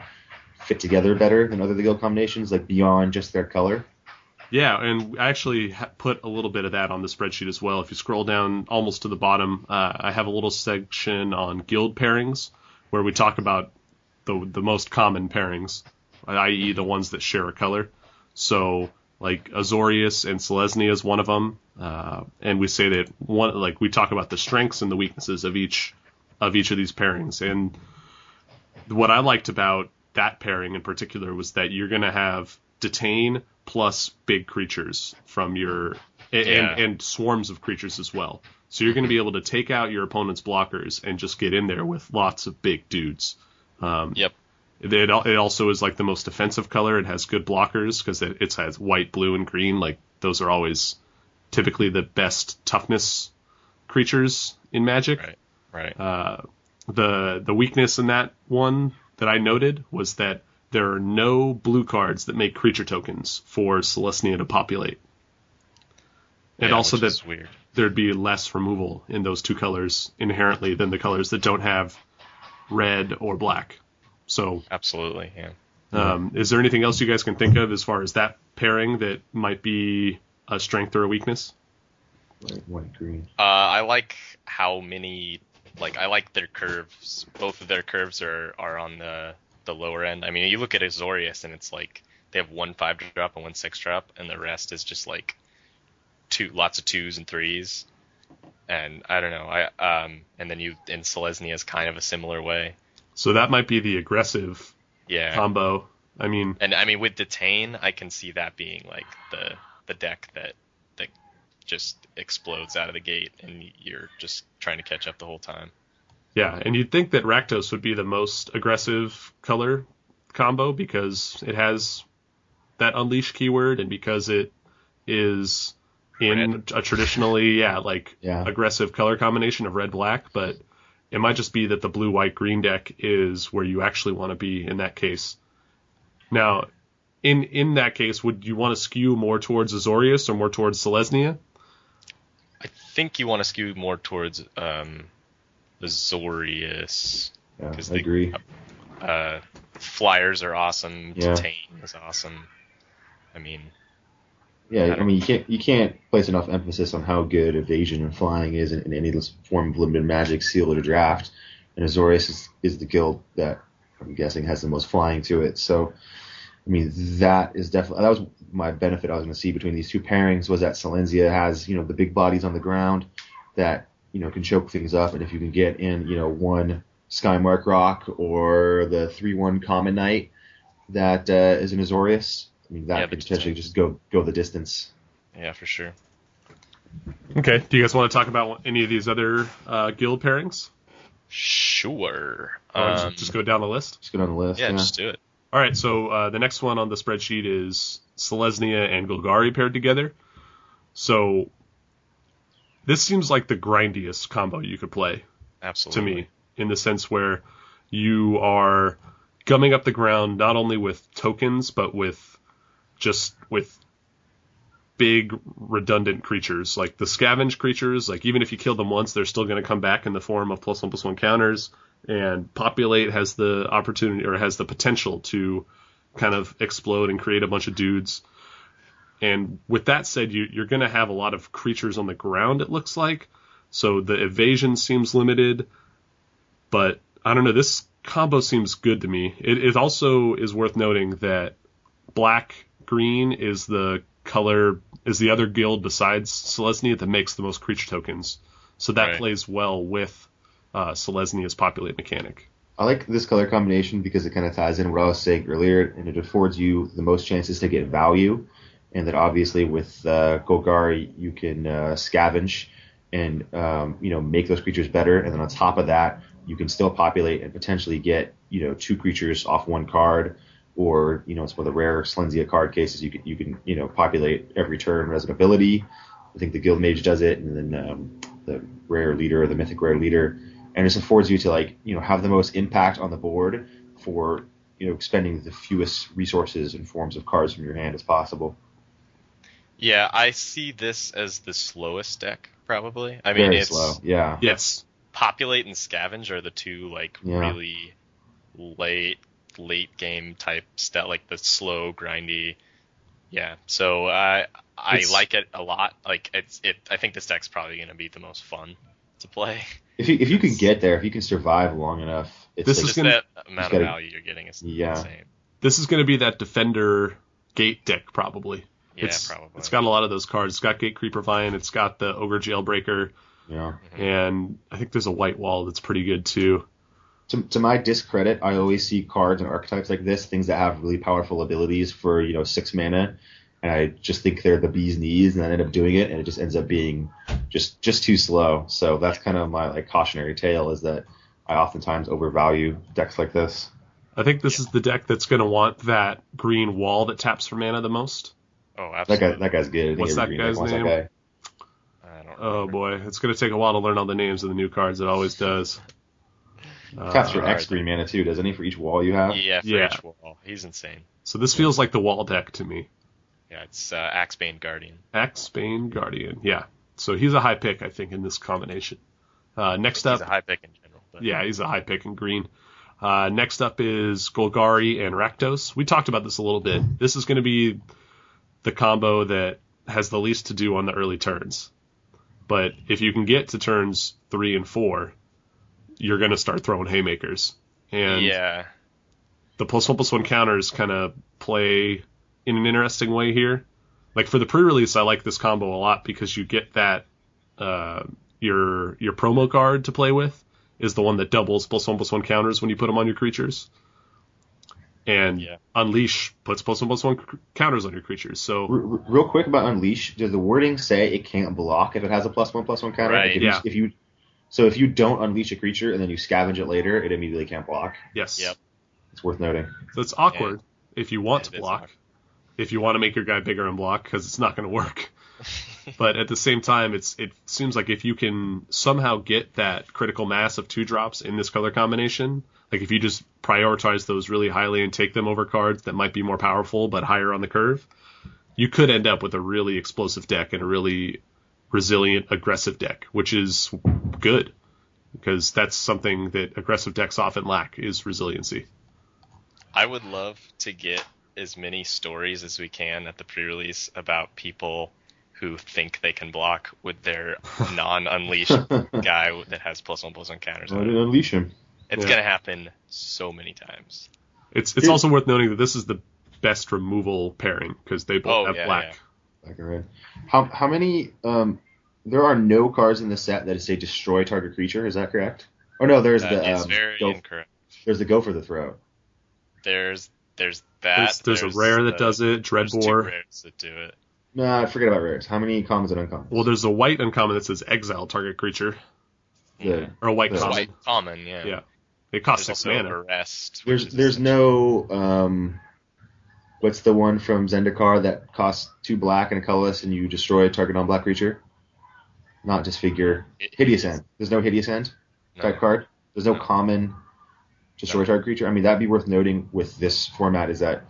C: fit together better than other guild combinations, like beyond just their color.
B: Yeah, and I actually put a little bit of that on the spreadsheet as well. If you scroll down almost to the bottom, uh, I have a little section on guild pairings where we talk about the the most common pairings, i.e., the ones that share a color. So, like Azorius and Selesnya is one of them, uh, and we say that one like we talk about the strengths and the weaknesses of each of each of these pairings. And what I liked about that pairing in particular was that you're going to have detain plus big creatures from your and,
A: Yeah.
B: and swarms of creatures as well. So you're going to be able to take out your opponent's blockers and just get in there with lots of big dudes. Um,
A: Yep.
B: It, it also is like the most defensive color. It has good blockers because it, it has white, blue, and green. Like those are always typically the best toughness creatures in Magic.
A: Right. Right.
B: Uh, the the weakness in that one that I noted was that there are no blue cards that make creature tokens for Selesnya to populate. And
A: Yeah,
B: also that
A: weird.
B: there'd be less removal in those two colors inherently than the colors that don't have red or black. So
A: Absolutely. Yeah.
B: Um, is there anything else you guys can think of as far as that pairing that might be a strength or a weakness?
D: White, white, green.
A: Uh, I like how many like I like their curves. Both of their curves are are on the the lower end. I mean, you look at Azorius and it's like they have one five drop and one six drop, and the rest is just like two lots of twos and threes. And I don't know. I um and then you and Selesnya is kind of a similar way.
B: So that might be the aggressive
A: Yeah.
B: combo. I mean,
A: and I mean with Detain, I can see that being like the the deck that just explodes out of the gate, and you're just trying to catch up the whole time.
B: yeah, and you'd think that Rakdos would be the most aggressive color combo because it has that unleash keyword and because it is in a traditionally, yeah, like
C: Yeah.
B: aggressive color combination of red black, but it might just be that the blue white green deck is where you actually want to be in that case. Now, in in that case, would you want to skew more towards Azorius or more towards Selesnya?
A: I think you want to skew more towards um, Azorius.
C: Yeah,
A: 'Cause
C: I
A: they-
C: agree.
A: Uh, flyers are awesome.
C: Yeah.
A: Detain is awesome. I mean,
C: Yeah, I mean you can't you can't place enough emphasis on how good evasion and flying is in, in any form of limited magic, sealed or draft. And Azorius is, is the guild that I'm guessing has the most flying to it. So, I mean that is definitely that was my benefit I was going to see between these two pairings was that Selesnya has you know the big bodies on the ground that you know can choke things up, and if you can get in you know one Skymark Roc or the three one Common Knight that uh, is an Azorius. I mean, that
A: Yeah,
C: could potentially just go go the distance.
A: yeah, for sure.
B: Okay. Do you guys want to talk about any of these other uh, guild pairings?
A: Sure.
B: Just-
A: Um,
B: just go down the list.
C: Just go down the list.
A: yeah,
C: Yeah,
A: just do it.
B: All right, so uh, the next one on the spreadsheet is Selesnya and Golgari paired together. So this seems like the grindiest combo you could play
A: Absolutely.
B: to me, in the sense where you are gumming up the ground not only with tokens but with just with big redundant creatures like the scavenge creatures like even if you kill them once they're still going to come back in the form of plus one plus one counters and populate has the opportunity or has the potential to kind of explode and create a bunch of dudes and with that said you, you're going to have a lot of creatures on the ground it looks like so the evasion seems limited but I don't know. This combo seems good to me. It, it also is worth noting that black green is the color is the other guild besides Selesnya that makes the most creature tokens. So that
A: Right.
B: plays well with uh, Selesnya's populate mechanic.
C: I like this color combination because it kind of ties in what I was saying earlier, and it affords you the most chances to get value. And that obviously with uh, Golgari you can uh, scavenge and um, you know make those creatures better, and then on top of that you can still populate and potentially get you know two creatures off one card, or you know it's one of the rare Selesnya card cases you can you can you know populate every turn as an ability. I think the Guild Mage does it, and then um, the rare leader or the mythic rare leader, and this affords you to like you know have the most impact on the board for you know expending the fewest resources and forms of cards from your hand as possible.
A: Yeah, I see this as the slowest deck, probably. I mean,
C: Very
A: it's
C: slow, yeah.
B: Yes.
A: populate and scavenge are the two like
C: Yeah.
A: really late late game type stuff, like the slow grindy. Yeah, so I I
B: It's-
A: like it a lot. Like it's it. I think this deck's probably going to be the most fun to play.
C: If you if you can get there, if you can survive long enough, it's
B: This
C: like,
B: is gonna-
A: that amount
C: gotta-
A: of value you're getting is
C: Yeah.
A: insane.
B: This is going to be that defender gate deck probably.
A: Yeah,
B: it's,
A: probably.
B: It's got a lot of those cards. It's got Gatecreeper Vine. It's got the Ogre Jailbreaker,
C: you know. Mm-hmm.
B: and I think there's a White Wall that's pretty good too.
C: to, to my discredit, I always see cards and archetypes like this, things that have really powerful abilities for you know six mana, and I just think they're the bee's knees, and I end up doing it, and it just ends up being just just too slow. So that's kind of my like cautionary tale is that I oftentimes overvalue decks like this.
B: I think this is the deck that's going to want that green wall that taps for mana the most.
A: Oh,
C: That
A: absolutely.
C: guy, that guy's good.
B: What's that guy's
C: wants
B: name?
C: That guy.
A: I don't
B: Oh boy, it's going to take a while to learn all the names of the new cards. It always does. Uh,
C: Taps for. X green mana too, doesn't he? For each wall you have.
A: Yeah, for
B: Yeah.
A: each wall. He's insane.
B: so this feels like the wall deck to me.
A: Yeah, it's uh, Axebane Guardian.
B: Axebane Guardian. Yeah. So he's a high pick, I think, in this combination. Uh, next up,
A: He's a high pick in general. But
B: yeah, he's a high pick in green. Uh, next up is Golgari and Rakdos. We talked about this a little bit. This is going to be the combo that has the least to do on the early turns. But if you can get to turns three and four, you're going to start throwing haymakers. And
A: yeah.
B: the plus one plus one counters kind of play in an interesting way here. Like for the pre-release, I like this combo a lot because you get that uh, your your promo card to play with is the one that doubles plus one plus one counters when you put them on your creatures, and
A: Yeah.
B: Unleash puts plus one plus one c- counters on your creatures. So
C: R- r- real quick about Unleash, does the wording say it can't block if it has a plus one plus one counter?
A: Right.
C: Like if,
B: Yeah.
C: you, if you so if you don't unleash a creature and then you scavenge it later, it immediately can't block.
B: yes,
A: Yep.
C: It's worth noting.
B: so it's awkward if you want
A: It
B: to
A: is
B: block. If you want to make your guy bigger and block, because it's not going to work. but at the same time, it's it seems like if you can somehow get that critical mass of two drops in this color combination, like if you just prioritize those really highly and take them over cards that might be more powerful but higher on the curve, you could end up with a really explosive deck and a really resilient aggressive deck, which is good because that's something that aggressive decks often lack is resiliency.
A: I would love to get as many stories as we can at the pre-release about people who think they can block with their non-unleashed guy that has plus one plus one counters.
C: I didn't unleash him.
A: It's
B: Yeah.
A: gonna happen so many times.
B: It's it's
C: Here-
B: also worth noting that this is the best removal pairing because they both
A: Oh,
B: have
A: yeah,
B: black.
C: Black and red. How how many? Um, there are no cards in the set that say destroy target creature. Is that correct? Or no, there's
A: That
C: the
A: is
C: um,
A: very
C: go,
A: incorrect.
C: there's the go for the throw.
A: There's there's that.
B: There's, there's a rare that
A: the-
B: does it,
A: there's two
B: Dreadbore.
A: rares that do it.
C: Nah, forget about rares. How many commons and uncommons?
B: Well, there's a white uncommon that says exile target creature,
C: The-
B: or a white
C: There's
B: common.
A: White common, yeah.
B: Yeah. It costs
A: There's
B: six mana.
A: arrest.
C: There's there's no um, what's the one from Zendikar that costs two black and a colorless and you destroy a target non-black creature? Not disfigure.
A: It-
C: Hideous End. There's no Hideous End
A: no.
C: type card. There's no
A: No.
C: common destroy
A: No.
C: target creature. I mean that'd be worth noting with this format is that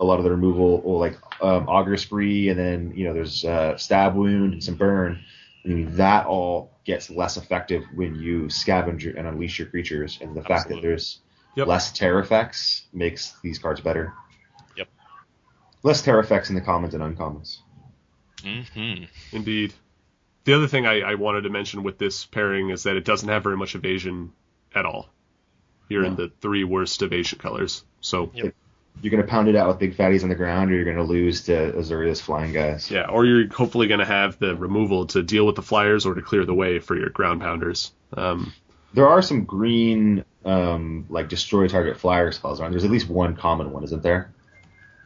C: a lot of the removal or like um, Auger Spree and then you know there's uh, stab wound and some burn. I mean that all gets less effective when you scavenge and unleash your creatures, and the fact that there's
B: Yep.
C: less terror effects makes these cards better.
A: Yep.
C: Less terror effects in the commons and uncommons.
A: Mm-hmm.
B: Indeed. The other thing I, I wanted to mention with this pairing is that it doesn't have very much evasion at all. You're in the three worst of Asia colors. So
A: Yep.
C: You're going to pound it out with big fatties on the ground, or you're going to lose to Azorius flying guys.
B: yeah, or you're hopefully going to have the removal to deal with the flyers or to clear the way for your ground pounders. Um,
C: There are some green, um, like destroy target flyer spells around. There's at least one common one, isn't there?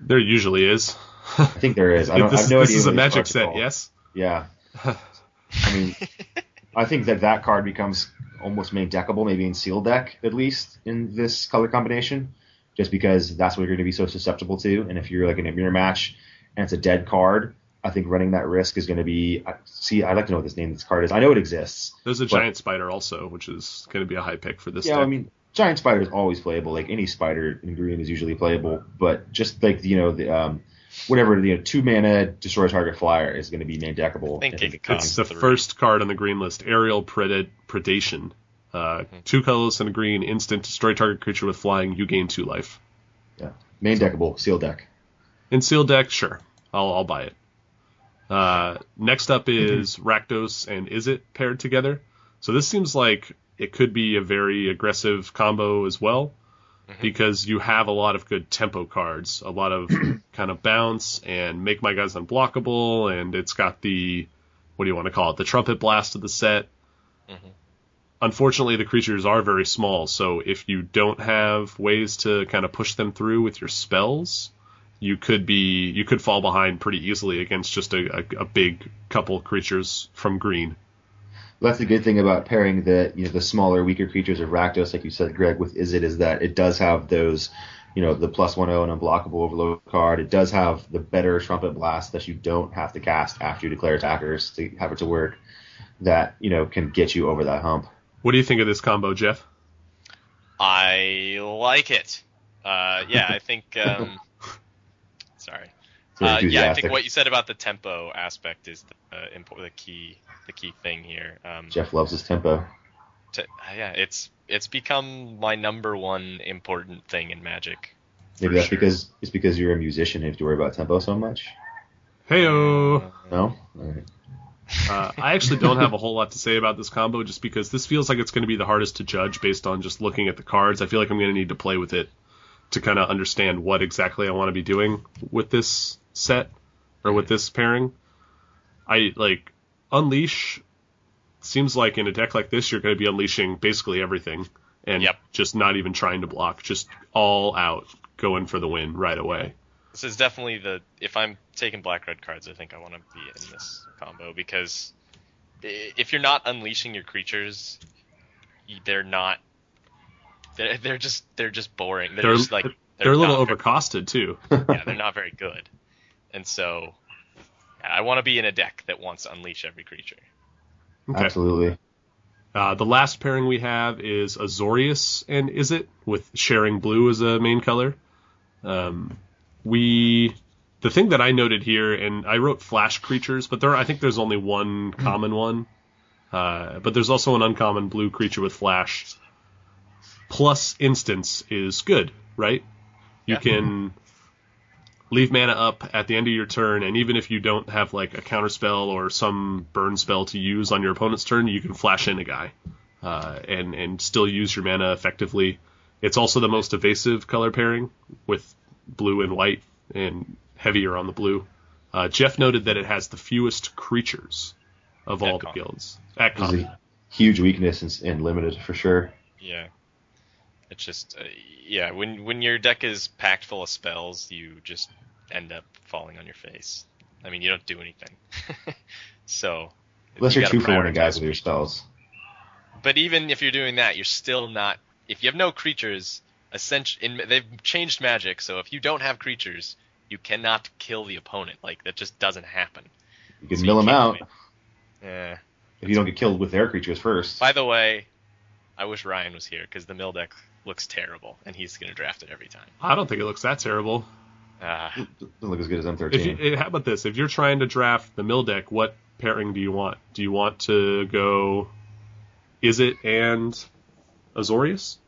B: there usually is.
C: I think there is. I don't.
B: this
C: I have no
B: this
C: idea
B: is a magic set, yes.
C: Yeah. I mean, I think that that card becomes almost main deckable, maybe in seal deck at least in this color combination, just because that's what you're going to be so susceptible to. And if you're like in a mirror match and it's a dead card, I think running that risk is going to be. See, I'd like to know what this name of this card is. I know it exists.
B: There's a
C: But-
B: giant spider also, which is going to be a high pick for this
C: yeah,
B: deck.
C: I mean, giant spider is always playable. Like any spider in green is usually playable, but just like you know the um, whatever the you know, two mana destroy target flyer is going to be main deckable.
A: I think
C: think
A: it
C: it's
B: the
A: three.
B: first card on the green list, Aerial Pred- Predation. Uh,
A: Mm-hmm.
B: Two colorless and a green, instant, destroy target creature with flying, you gain two life.
C: Yeah, main deckable seal deck.
B: In seal deck, sure, I'll, I'll buy it. Uh, next up is
A: Mm-hmm.
B: Rakdos and Izzet paired together. So this seems like it could be a very aggressive combo as well,
A: Mm-hmm.
B: because you have a lot of good tempo cards, a lot of kind of bounce and make my guys unblockable, and it's got the what do you want to call it, the trumpet blast of the set.
A: Mhm.
B: Unfortunately, the creatures are very small, so if you don't have ways to kind of push them through with your spells, you could be you could fall behind pretty easily against just a, a, a big couple creatures from green.
C: That's the good thing about pairing the you know the smaller, weaker creatures of Rakdos, like you said, Greg, with Izzet, is that it does have those, you know, the plus one zero and unblockable overload card. It does have the better trumpet blast that you don't have to cast after you declare attackers to have it to work. That you know can get you over that hump.
B: What do you think of this combo, Jeff?
A: I like it. Uh, yeah, I think. Um, sorry.
C: Very
A: Uh, yeah, I think what you said about the tempo aspect is the, uh, impor- the key the key thing here. Um,
C: Jeff loves his tempo.
A: to, yeah, it's it's become my number one important thing in Magic.
C: Maybe that's
A: sure.
C: because it's because you're a musician and you have to worry about tempo so much.
B: Heyo.
C: No. All right.
B: Uh, I actually don't have a whole lot to say about this combo just because this feels like it's going to be the hardest to judge based on just looking at the cards. I feel like I'm going to need to play with it to kind of understand what exactly I want to be doing with this set or with this pairing. I like unleash seems like in a deck like this you're going to be unleashing basically everything and
A: Yep.
B: just not even trying to block, just all out going for the win right away.
A: This is definitely the if I'm taking black red cards, I think I want to be in this combo because if you're not unleashing your creatures, they're not. They're, they're just they're just boring. They're,
B: They're
A: just like
B: they're, a little
A: very-
B: overcosted too.
A: yeah, they're not very good, and so I want to be in a deck that wants to unleash every creature.
B: Okay.
C: Absolutely.
B: Uh, the last pairing we have is Azorius and Izzet with sharing blue as a main color. Um, we the thing that I noted here, and I wrote flash creatures, but there I think there's only one common one. Uh, but there's also an uncommon blue creature with flash. Plus instance is good, right? You
A: Yeah.
B: can leave mana up at the end of your turn, and even if you don't have like a counter spell or some burn spell to use on your opponent's turn, you can flash in a guy, uh, and and still use your mana effectively. It's also the most evasive color pairing with blue and white, and heavier on the blue. Uh, Jeff noted that it has the fewest creatures of all
A: At
B: the guilds at
C: This a huge weakness and, and limited for sure.
A: Yeah, it's just uh, yeah. When when your deck is packed full of spells, you just end up falling on your face. I mean, you don't do anything. so
C: Unless
A: you
C: you're two for one guys with your spells.
A: But even if you're doing that, you're still not. If you have no creatures, essentially, in, they've changed magic. So if you don't have creatures, you cannot kill the opponent. Like that just doesn't happen.
C: You can
A: So
C: mill
A: you
C: them out.
A: Yeah.
C: if you don't get killed with their creatures first.
A: By the way, I wish Ryan was here because the mill deck looks terrible, and he's gonna draft it every time.
B: I don't think it looks that terrible.
A: Ah.
C: Doesn't look as good as M13.
B: If you, eh, how about this? If you're trying to draft the mill deck, what pairing do you want? Do you want to go? Izzet and Azorius?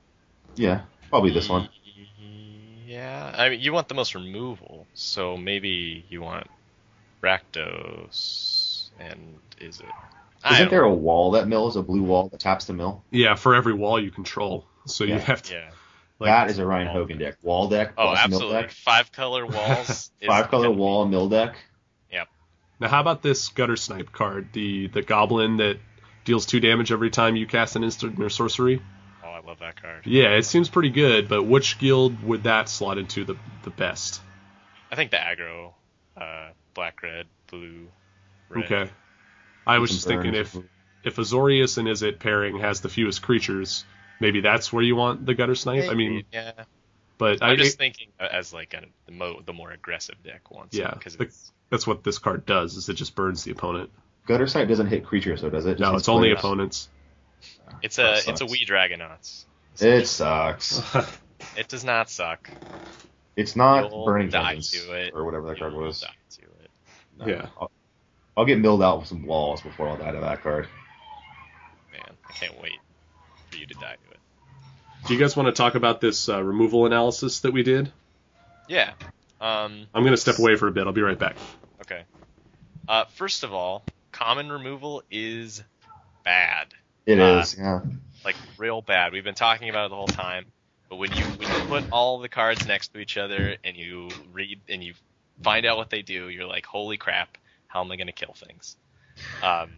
C: yeah, probably this one.
A: Yeah, I mean, you want the most removal, so maybe you want Rakdos, and is it? I
C: Isn't
A: don't
C: there a wall that mills, a blue wall that taps the mill?
B: Yeah, for every wall you control. So you have to.
A: Yeah.
B: Like,
C: that is a Ryan Hogan deck. Wall deck
A: Oh, absolutely.
C: deck.
A: Five color walls.
C: Five color
A: gonna
C: wall mill deck. Yep.
B: Now, how about this gutter snipe card? The the goblin that deals two damage every time you cast an instant or sorcery.
A: Oh, I love that card.
B: Yeah, it seems pretty good, but which guild would that slot into the the best?
A: I think the aggro, uh, black, red, blue, red.
B: Okay. I was
C: Some
B: just thinking if if Azorius and Izzet pairing has the fewest creatures, maybe that's where you want the gutter snipe. I mean,
A: yeah.
B: but I,
A: I'm just thinking as like a, the mo the more aggressive deck wants.
B: Yeah,
A: because
B: that's what this card does. Is it just burns the opponent?
C: Gutter snipe doesn't hit creatures, so does it? Just
B: No,
C: hits
B: it's only
C: players.
B: opponents.
A: it's a it's a wee dragonauts.
C: It sucks.
A: It does not suck.
C: It's not
A: You'll
C: burning
A: die to it.
C: or whatever that card
A: You'll
C: was.
A: die to it.
C: No.
B: Yeah.
C: I'll, I'll get milled out with some walls before I'll die to that card.
A: Man, I can't wait for you to die to it.
B: Do you guys want to talk about this uh, removal analysis that we did?
A: Yeah. Um.
B: I'm going to step away for a bit. I'll be right back.
A: Okay. Uh, first of all, common removal is bad.
C: It
A: Uh,
C: is, yeah.
A: like real bad. We've been talking about it the whole time. But when you when you put all the cards next to each other and you read and you find out what they do, you're like, holy crap, how am I going to kill things? Um,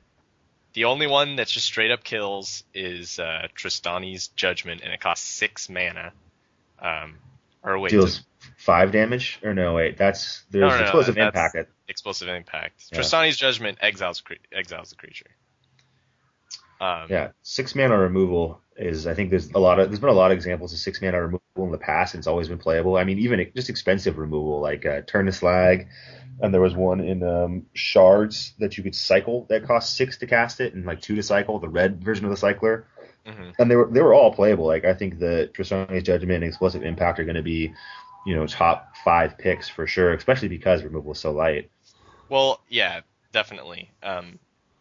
A: the only one that's just straight up kills is uh, Trostani's Judgment, and it costs six mana. Um, or wait,
C: Deals five damage? Or no, wait, that's there's
A: No, no, no,
C: explosive
A: that's-
C: impact.
A: Explosive impact.
C: Yeah.
A: Trostani's Judgment exiles exiles the creature. Um,
C: yeah, six mana removal is. I think there's a lot of there's been a lot of examples of six mana removal in the past. And it's always been playable. I mean, even just expensive removal like uh, Turn to Slag, and there was one in um, Shards that you could cycle that cost six to cast it and like two to cycle. The red version of the cycler.
A: mhm.
C: and they were they were all playable. Like I think the Trostani's Judgment and Explosive Impact are going to be, you know, top five picks for sure, especially because removal is so light.
A: Well, yeah, definitely. Um,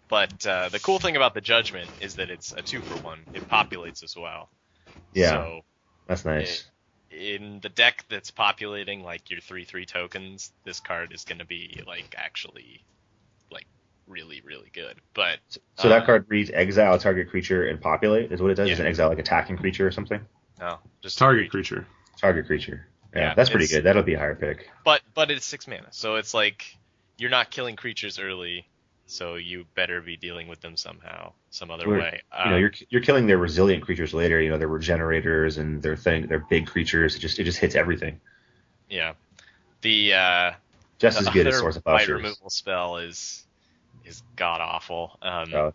A: but uh, the cool thing about the Judgment is that it's a two for one. It populates as well.
C: Yeah,
A: So
C: that's nice.
A: in the deck that's populating like your three three tokens, this card is going to be like actually like really really good. But
C: so that
A: uh,
C: card reads exile target creature and populate is what it does. Is an exile like attacking creature or something?
A: no, just
B: Target creature.
C: Target creature. Yeah,
A: Yeah,
C: that's pretty good. That'll be a higher pick.
A: But but it's six mana, so it's like you're not killing creatures early, so you better be dealing with them somehow, some other
C: We're-
A: way.
C: you know,
A: Um,
C: you're you're killing their resilient creatures later. You know, their regenerators and their thing, their big creatures. It just it just hits everything.
A: yeah. The uh,
C: Just
A: the
C: as good as Swords of
A: fight
C: Plowshares.
A: removal spell is is god awful. Um,
C: Oh.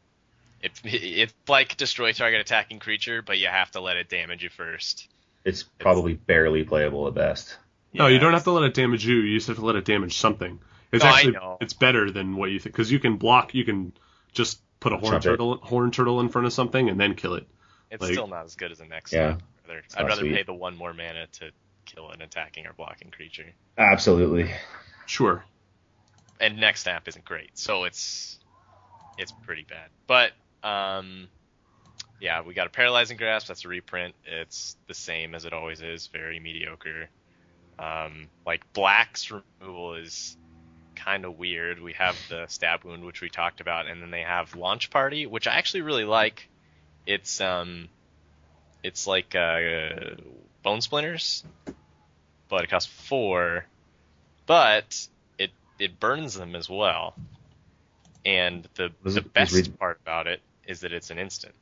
A: it, it's like destroy target attacking creature, but you have to let it damage you first.
C: It's probably barely playable at best.
B: No, you don't have to let it damage you. You just have to let it damage something. It's
A: No,
B: actually it's better than what you think because you can block. You can just put a horn
C: Jump it.
B: turtle horn turtle in front of something and then kill it.
A: It's
B: Like-
A: still not as good as the next
C: Yeah.
A: one. I'd rather, I'd rather
C: sweet.
A: pay the one more mana to kill an attacking or blocking creature.
C: Absolutely.
B: Sure.
A: And next snap isn't great, so it's it's pretty bad. But um, yeah, we got a paralyzing grasp. That's a reprint. It's the same as it always is. Very mediocre. Um, like black's removal is kind of weird. We have the stab wound, which we talked about, and then they have launch party, which I actually really like. It's um, it's like uh, bone splinters, but it costs four, but it it burns them as well. And the
C: Was
A: the
C: it-
A: best part about it is that it's an instant.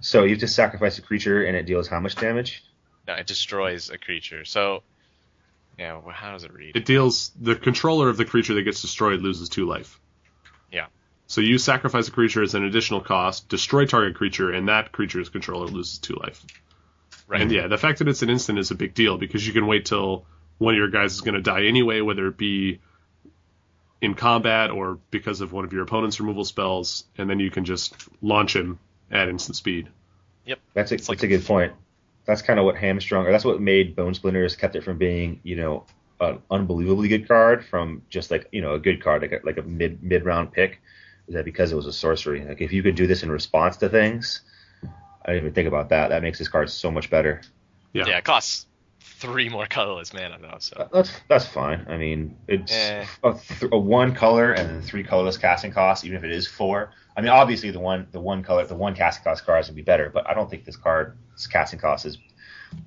C: So you just sacrifice a creature and it deals how much damage?
A: No, it destroys a creature. So, yeah, well, how does it read?
B: It deals the controller of the creature that gets destroyed loses two life.
A: Yeah.
B: So you sacrifice a creature as an additional cost, destroy target creature, and that creature's controller loses two life.
A: right.
B: And yeah, the fact that it's an instant is a big deal because you can wait till one of your guys is going to die anyway, whether it be in combat or because of one of your opponent's removal spells, and then you can just launch him at instant speed. Yep.
C: That's a,
A: It's like
C: that's a good point. That's kind of what hamstrung, or that's what made Bone Splinters kept it from being, you know, an unbelievably good card from just like, you know, a good card, like a, like a mid mid round pick. Is that because it was a sorcery? Like if you could do this in response to things, I didn't even think about that. That makes this card so much better.
B: Yeah.
A: yeah, it costs three more colorless mana though. So
C: That's that's fine. I mean, it's
A: Eh.
C: a, th- a one color and then three colorless casting costs, even if it is four. I mean, obviously the one the one color the one casting cost card is gonna be better, but I don't think this card's casting cost is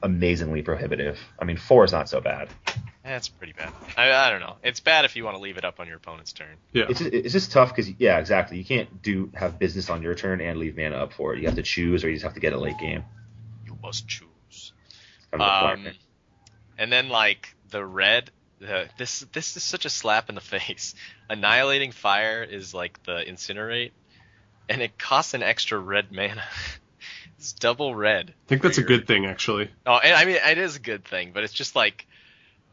C: amazingly prohibitive. I mean, four is not so bad.
A: that's pretty bad. I, I don't know. It's bad if you want to leave it up on your opponent's turn.
B: Yeah.
C: It's just, it's just tough because yeah, exactly. You can't do have business on your turn and leave mana up for it. You have to choose, or you just have to get a late game.
A: You must choose.
C: Kind of a
A: Um, and then like the red, the, this this is such a slap in the face. Annihilating fire is like the incinerate, and it costs an extra red mana. it's double red.
B: I think that's a good thing, actually.
A: Oh, and I mean it is a good thing, but it's just like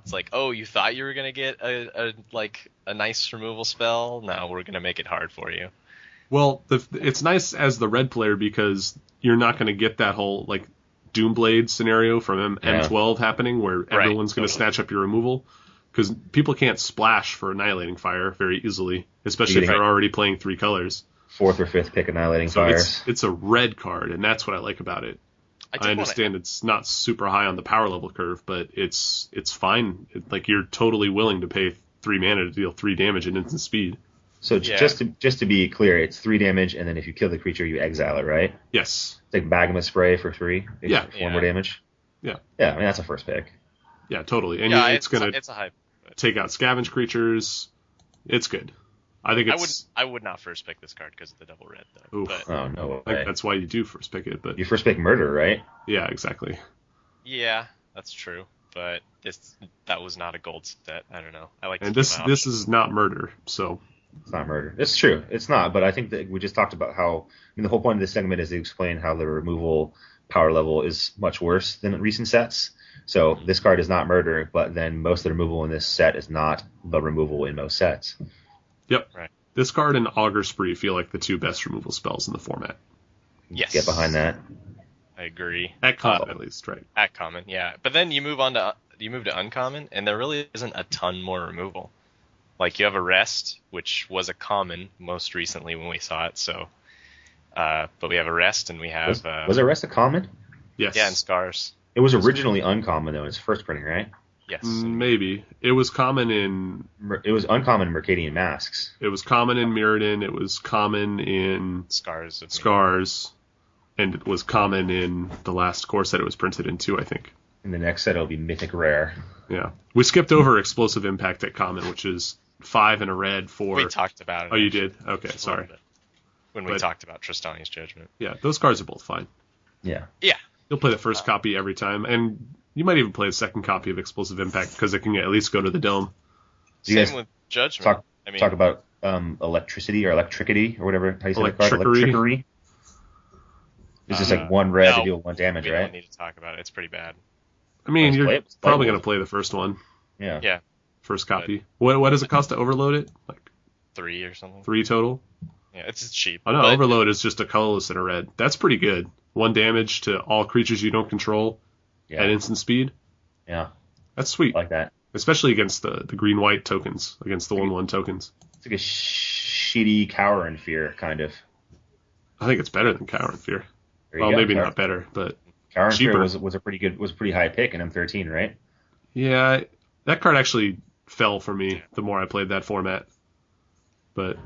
A: it's like oh you thought you were gonna get a, a like a nice removal spell. Now we're gonna make it hard for you.
B: Well, the, it's nice as the red player because you're not going to get that whole like Doomblade scenario from M-
C: Yeah.
B: M12 happening where
A: Right,
B: everyone's going to
A: totally.
B: snatch up your removal because people can't splash for annihilating fire very easily, especially if they're already playing three colors.
C: Fourth or fifth pick annihilating
B: So
C: fires.
B: it's it's a red card, and that's what I like about it.
A: I,
B: I,
A: did wanna-
B: understand it's not super high on the power level curve, but it's it's fine. It, like you're totally willing to pay three mana to deal three damage at instant speed.
C: So
A: Yeah.
C: just to just to be clear, it's three damage, and then if you kill the creature, you exile it, right?
B: Yes.
C: It's like Magma Spray for three. It's
B: Yeah.
C: Four more damage.
B: Yeah.
C: Yeah, I mean that's a first pick.
B: Yeah, totally. And
A: yeah,
B: you- it's, gonna
A: it's a hype.
B: take out scavenge creatures. It's good. I think
A: I would
B: it's.
A: I would not first pick this card because of the double red though.
B: Oof.
A: But
C: Oh no
B: I think
C: way.
B: that's why you do first pick it, but
C: You first pick murder, right?
B: yeah, exactly.
A: yeah, that's true. But this that was not a gold set. I don't know. I like
B: And this this is not murder, so
C: It's not murder. It's true. It's not. But I think that we just talked about how. I mean, the whole point of this segment is to explain how the removal power level is much worse than recent sets. So mm-hmm. this card is not murder, but then most of the removal in this set is not the removal in most sets.
B: Yep.
A: Right.
B: This card and Auger Spree feel like the two best removal spells in the format.
A: yes.
C: Get behind that.
A: I agree.
B: At common,
C: Oh.
B: at least, right?
A: At common, yeah. But then you move on to you move to uncommon, and there really isn't a ton more removal. Like you have arrest, which was a common most recently when we saw it. So, uh, but we have arrest and we have
C: Was,
A: uh,
C: was arrest a common?
B: Yes.
A: yeah, and scars.
C: It was originally uncommon though in its first printing, right?
A: Yes.
B: Maybe it was common in
C: It was uncommon in Mercadian masks.
B: it was common in Mirrodin. It was common in
A: scars. Of
B: Scars, and it was common in the last core set it was printed in too. I think.
C: In the next set, it'll be mythic rare.
B: Yeah, we skipped over explosive impact at common, which is five and a red for.
A: We talked about it.
B: oh, you did? Okay, sorry.
A: When we
B: But-
A: talked about Trostani's judgment.
B: Yeah, those cards are both fine.
C: Yeah.
A: Yeah.
B: You'll play the first copy every time, and you might even play the second copy of explosive impact because it can at least go to the dome.
C: Do you
A: Same
C: guys
A: with judgment.
C: talk-
A: I mean,
C: Talk about um, electricity or electricity or whatever. How you say the card?
B: Electricity.
C: Electricity. It's just
A: Uh,
C: like one red
A: no,
C: to deal one damage,
A: we
C: right?
A: don't need to talk about it. It's pretty bad.
B: I mean,
C: Let's
B: you're
C: play it. Let's play
B: probably going to play the first one,
C: Yeah.
A: Yeah.
B: first copy. What what does it cost to overload it? Like
A: Three or something.
B: three total?
A: Yeah, it's cheap.
B: Oh no,
A: but
B: overload is just a colorless and a red. That's pretty good. One damage to all creatures you don't control
C: Yeah.
B: at instant speed.
C: yeah.
B: That's sweet,
C: I like that.
B: especially against the the green white tokens, against the one one tokens.
C: It's like a shitty cower and fear kind of.
B: I think it's better than Cower and Fear. Well,
C: go.
B: maybe
C: Cower-
B: not better, but
C: Cower and fear was was a pretty good was a pretty high pick in M13, right?
B: yeah, that card actually fell for me the more I played that format. But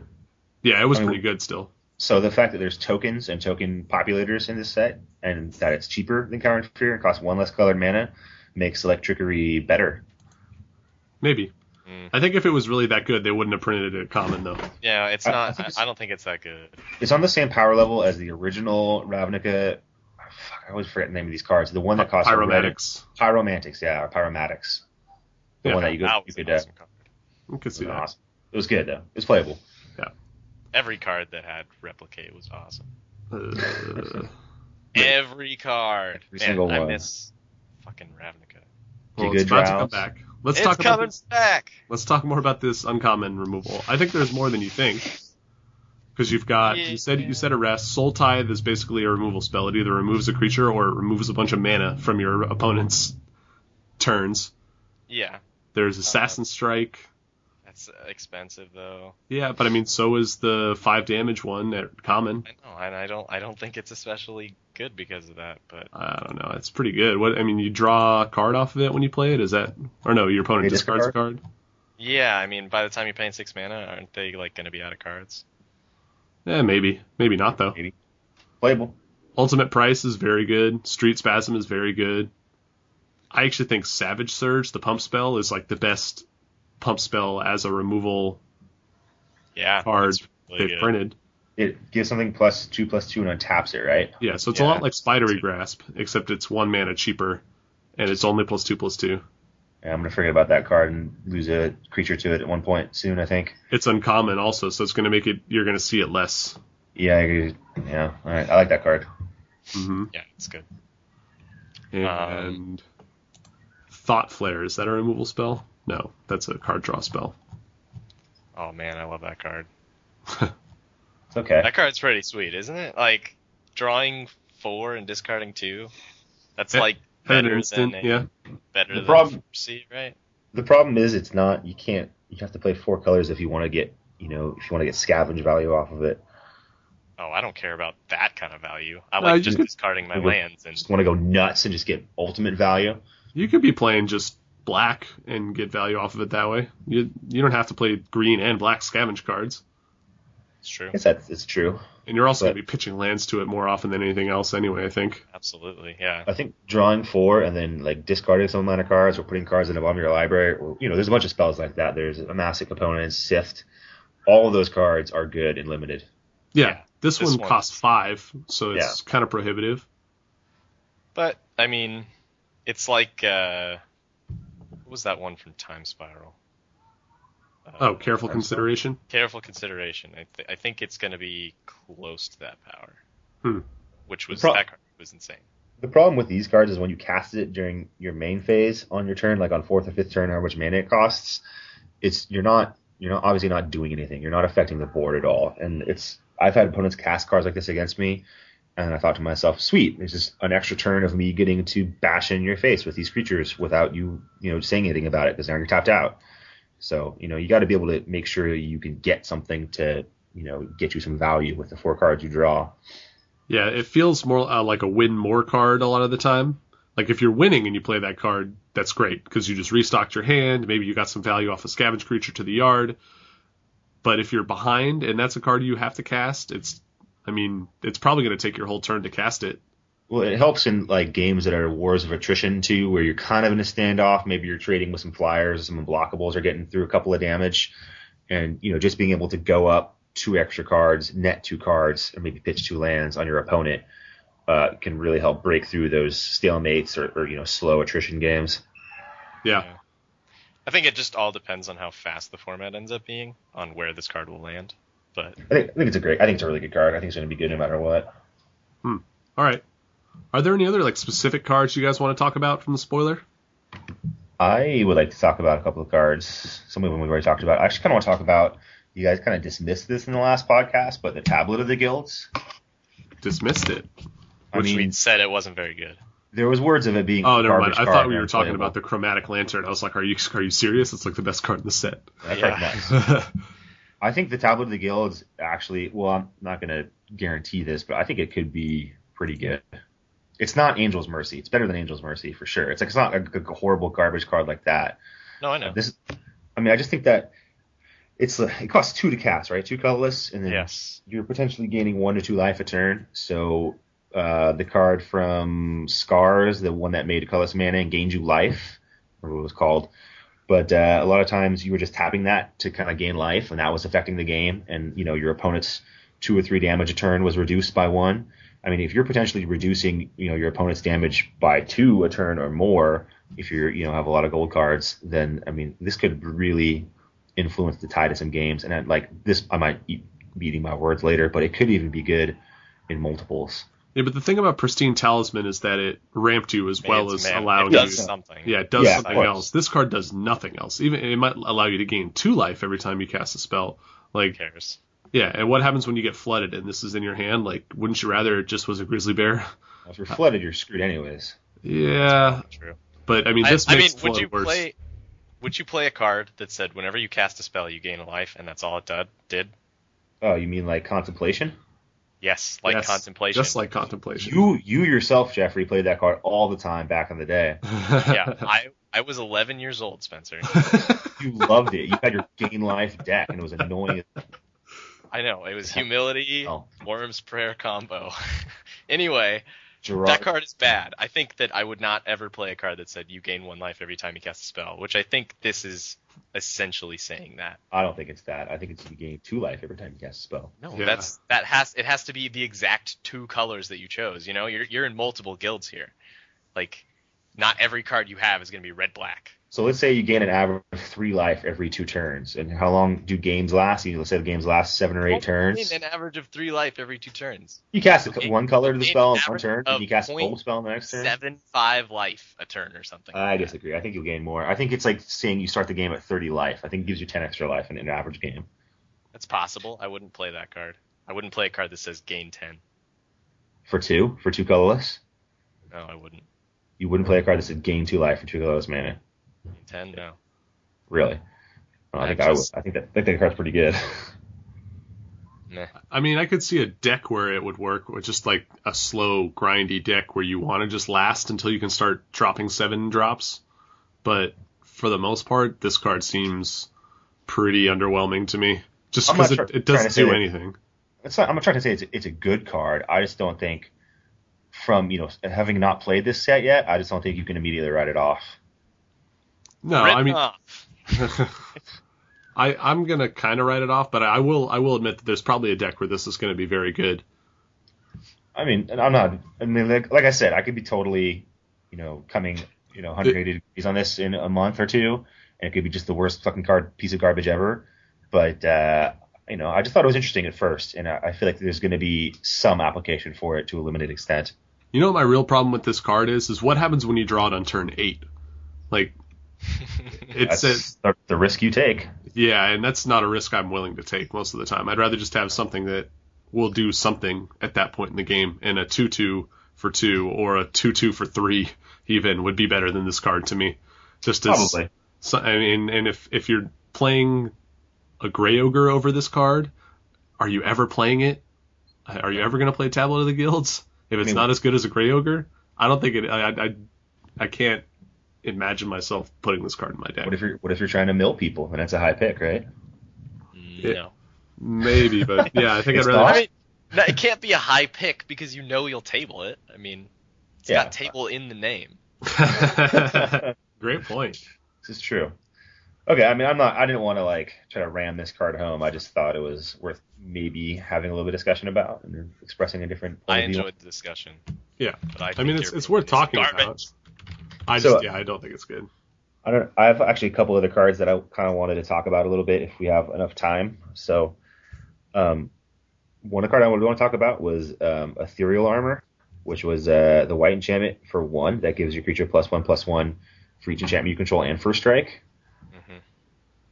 B: yeah, it was
C: I mean,
B: pretty good still.
C: So the fact that there's tokens and token populators in this set, and that it's cheaper than Cower and Fear and costs one less colored mana, makes Electrickery better.
B: Maybe.
A: Mm.
B: I think if it was really that good, they wouldn't have printed it at common though.
A: Yeah, it's
C: I- I
A: not. I,
C: it's-
A: I don't think it's that good.
C: It's on the same power level as the original Ravnica. fuck, I always forget the name of these cards. The one that costs a red-
B: Pyromatics.
C: Pyromantics, yeah, or Pyromatics. The
B: Yeah,
C: one that you, could
A: that
C: you
A: was
C: could.
A: an
C: Uh,
A: awesome card.
B: I could
C: it
B: see
C: was
B: that.
C: awesome. It was good though. It was playable.
A: Every card that had replicate was awesome.
B: Uh,
A: Every card.
C: Every
A: Man,
C: single
A: I
C: one.
A: miss fucking Ravnica.
B: well, it's about to come back. Let's
A: it's
B: talk about
A: coming
B: this.
A: back.
B: Let's talk more about this uncommon removal. I think there's more than you think. Because you've got you said you said arrest. Soul Tithe is basically a removal spell. It either removes a creature or it removes a bunch of mana from your opponent's turns.
A: Yeah,
B: There's Assassin Strike.
A: That's uh, expensive though.
B: Yeah, but I mean, so is the five damage one at common.
A: I know, and I don't. I don't think it's especially good because of that. But
B: I don't know. It's pretty good. What I mean, you draw a card off of it when you play it. Is that or no? Your opponent discards a card.
A: yeah, I mean, by the time you're paying six mana, aren't they like going to be out of cards?
B: Yeah, maybe, maybe not though.
C: Maybe. Playable.
B: Ultimate Price is very good. Street Spasm is very good. I actually think Savage Surge, the pump spell, is like the best pump spell as a removal
A: Yeah,
B: card
A: it's really
B: they've
A: good.
B: printed.
C: It gives something plus two plus two and untaps it, right?
B: Yeah, so it's a lot like Spidery Grasp, except it's one mana cheaper, and it's only plus two plus two.
C: Yeah, I'm gonna forget about that card and lose a creature to it at one point soon. I think.
B: It's uncommon also, so it's going to make it. You're going to see it less.
C: Yeah, I agree. yeah. All right, I like that card.
B: Mm-hmm.
A: Yeah, it's good.
B: And Thought Flare is that a removal spell? No, that's a card draw spell.
A: Oh man, I love that card.
C: It's okay.
A: That card's pretty sweet, isn't it? Like drawing four and discarding two. That's
B: Yeah,
A: like better
B: instant,
A: than a,
B: yeah.
A: better
C: The
A: than
C: problem-
A: see, right?
C: The problem is, it's not. You can't. You have to play four colors if you want to get. You know, if you want to get scavenge value off of it.
A: Oh, I don't care about that kind of value. I
B: No,
A: like
B: you
A: just
B: could-
A: discarding my lands and
C: Just want to go nuts and just get ultimate value.
B: You could be playing just black and get value off of it that way. You you don't have to play green and black scavenge cards,
A: it's true.
C: I guess that's it's true.
B: and you're also
C: But-
B: going to be pitching lands to it more often than anything else anyway. I think.
A: Absolutely, yeah.
C: I think drawing four and then like discarding some amount of cards or putting cards in the bottom of your library, or you know, there's a bunch of spells like that. There's a massive component, sift. All of those cards are good and limited.
B: Yeah,
A: Yeah,
B: this,
A: this
B: one
A: one-
B: costs five, so it's kind of prohibitive.
A: But I mean, it's like uh, what was that one from Time Spiral? Uh,
B: Oh, careful consideration.
A: careful consideration. I, th- I think it's going to be close to that power,
B: Hmm.
A: which was
C: pro-
A: that card was insane.
C: The problem with these cards is when you cast it during your main phase on your turn, like on fourth or fifth turn, how much mana it costs, it's you're not you're not obviously not doing anything. You're not affecting the board at all. And it's I've had opponents cast cards like this against me, and I thought to myself, sweet, there's just an extra turn of me getting to bash in your face with these creatures without you you know saying anything about it because now you're tapped out. So you know you got to be able to make sure you can get something to you know get you some value with the four cards you draw.
B: Yeah, it feels more uh, like a win more card a lot of the time. Like if you're winning and you play that card, that's great because you just restocked your hand. Maybe you got some value off a scavenge creature to the yard. But if you're behind and that's a card you have to cast, it's, I mean, it's probably going to take your whole turn to cast it.
C: Well, it helps in like games that are wars of attrition too, where you're kind of in a standoff. Maybe you're trading with some flyers, or some unblockables, or getting through a couple of damage, and you know just being able to go up two extra cards, net two cards, or maybe pitch two lands on your opponent uh, can really help break through those stalemates or, or you know slow attrition games.
B: Yeah.
A: Yeah. I think it just all depends on how fast the format ends up being on where this card will land. But
C: I think, I think it's a great. I think it's a really good card. I think it's going to be good no matter what. Hmm.
B: All right. Are there any other like specific cards you guys want to talk about from the spoiler?
C: I would like to talk about a couple of cards. Some of them we've already talked about. I actually kind of want to talk about. You guys kind of dismissed this in the last podcast, but the Tablet of the Guilds.
B: Dismissed it.
C: I
A: which
C: mean,
A: we said it wasn't very good.
C: there was words of it being.
B: Oh, never mind.
C: garbage
B: I thought we were talking
C: unplayable.
B: about the chromatic lantern. I was like, are you are you serious? It's like the best card in the set.
C: That
A: Yeah.
C: I think the Tablet of the Guilds actually. Well, I'm not going to guarantee this, but I think it could be pretty good. It's not Angel's Mercy. It's better than Angel's Mercy for sure. It's like it's not a, a horrible garbage card like that.
A: No, I know.
C: This, I mean, I just think that it's it costs two to cast, right? Two colorless, and then
A: Yes.
C: you're potentially gaining one to two life a turn. So uh, the card from Scars, the one that made colorless mana and gained you life, or what it was called. But uh, a lot of times you were just tapping that to kind of gain life, and that was affecting the game. And you know your opponent's two or three damage a turn was reduced by one. I mean, if you're potentially reducing, you know, your opponent's damage by two a turn or more, if you're, you know, have a lot of gold cards, then I mean, this could really influence the tide of some games. And I'd like this, I might be eating my words later, but it could even be good in multiples.
B: Yeah, but the thing about Pristine Talisman is that it ramped you as well
A: It's-
B: as
A: man,
B: allowed
A: it
B: you.
A: does something.
B: Yeah, it does
C: Yeah,
B: something else. This card does nothing else. Even it might allow you to gain two life every time you cast a spell.
A: Who
B: Like,
A: cares?
B: yeah, and what happens when you get flooded and this is in your hand? Like, wouldn't you rather it just was a grizzly bear?
C: If you're flooded, you're screwed anyways.
B: Yeah,
A: True.
B: but I mean, this
A: I,
B: this
A: I mean,
B: makes
A: would you
B: worse.
A: play? Would you play a card that said whenever you cast a spell, you gain a life, and that's all it did? Did?
C: Oh, you mean like contemplation?
A: Yes, like
B: Yes,
A: contemplation.
B: just like contemplation.
C: You, you yourself, Jeffrey, played that card all the time back in the day.
A: yeah, I I was 11 years old, Spencer.
C: You loved it. You had your gain life deck, and it was annoying.
A: I know it was humility,
C: Oh.
A: Orim's Prayer combo. anyway,
C: Gerard,
A: that card is bad. I think that I would not ever play a card that said you gain one life every time you cast a spell, which I think this is essentially saying that.
C: I don't think it's that. I think it's you gain two life every time you cast a spell.
A: No,
B: Yeah.
A: that's that has it has to be the exact two colors that you chose. You know, you're you're in multiple guilds here. Like, not every card you have is going to be red black.
C: So let's say you gain an average of three life every two turns. And how long do games last? You let's say the games last seven or eight turns.
A: An average of three life every two turns.
C: You cast
A: Okay.
C: one color to the spell in one turn, and you cast a full spell in the next turn.
A: Seven five life a turn or something.
C: I
A: like that.
C: disagree. I think you'll gain more. I think it's like saying you start the game at 30 life. I think it gives you 10 extra life in an average game.
A: That's possible. I wouldn't play that card. I wouldn't play a card that says gain ten.
C: For two, for two colorless,
A: No, I wouldn't.
C: you wouldn't play a card that said gain two life for two colorless mana.
A: Gain ten, no.
C: Really? Oh, I
A: I
C: think I would.
A: just-
C: I think that I think that card's pretty good.
A: Nah.
B: I mean, I could see a deck where it would work with just like a slow, grindy deck where you want to just last until you can start dropping seven drops. But for the most part, this card seems pretty underwhelming to me. Just because
C: try-
B: it, it doesn't
C: to
B: do anything.
C: It's not, I'm not trying to say it's a, it's a good card. I just don't think, from you know having not played this set yet, I just don't think you can immediately write it off.
B: No,
A: Written
B: I mean. I I'm gonna kind of write it off, but I will I will admit that there's probably a deck where this is going to be very good.
C: I mean, and I'm not. I mean, like, like I said, I could be totally, you know, coming, you know, 180 degrees on this in a month or two, and it could be just the worst fucking card piece of garbage ever. But uh, you know, I just thought it was interesting at first, and I, I feel like there's going to be some application for it to a limited extent.
B: You know what my real problem with this card is? Is what happens when you draw it on turn eight? Like, it's
C: That's
B: a,
C: the, risk you take.
B: yeah, and that's not a risk I'm willing to take most of the time. I'd rather just have something that will do something at that point in the game, and a two-two for two or a two-two for three even would be better than this card to me. Just as
C: Probably.
B: So, I mean, and if if you're playing a Gray Ogre over this card, are you ever playing it? Are you ever going to play Tablet of the Guilds? If it's
C: I mean-
B: not as good as a Gray Ogre, I don't think it. I, I, I can't imagine myself putting this card in my deck.
C: What if you're what if you're trying to mill people and that's a high pick, right?
B: Mm, yeah.
A: No.
B: Maybe, but yeah, I think I'd
C: It's
B: rather.
C: not.
A: I mean, no, it can't be a high pick because you know you'll table it. I mean, it's
C: Yeah.
A: got table in the name.
B: Great point.
C: This is true. Okay, I mean, I'm not. I didn't want to like try to ram this card home. I just thought it was worth maybe having a little bit of discussion about and expressing a different. Point
A: I
C: of view.
A: enjoyed the discussion.
B: Yeah.
A: But I,
B: I mean, it's it's worth talking
A: garbage.
B: about. I
C: So-
B: yeah, I don't think it's good.
C: I don't. I have actually a couple other cards that I kind of wanted to talk about a little bit if we have enough time. So, um, one card I would want to talk about was um, Ethereal Armor, which was uh, the white enchantment for one that gives your creature plus one plus one for each enchantment you control and first strike.
A: Mhm.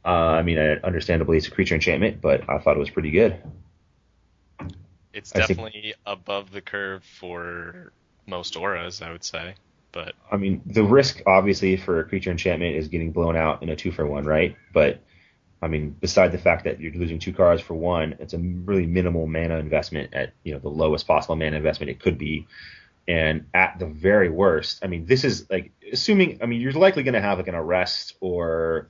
C: Uh, I mean, I, understandably it's a creature enchantment, but I thought it was pretty good.
A: It's
C: I think-
A: definitely above the curve for most auras, I would say. But
C: I mean, the risk obviously for a creature enchantment is getting blown out in a two for one, right? But I mean, beside the fact that you're losing two cards for one, it's a really minimal mana investment at you know the lowest possible mana investment it could be, and at the very worst, I mean, this is like assuming. I mean, you're likely going to have like an arrest or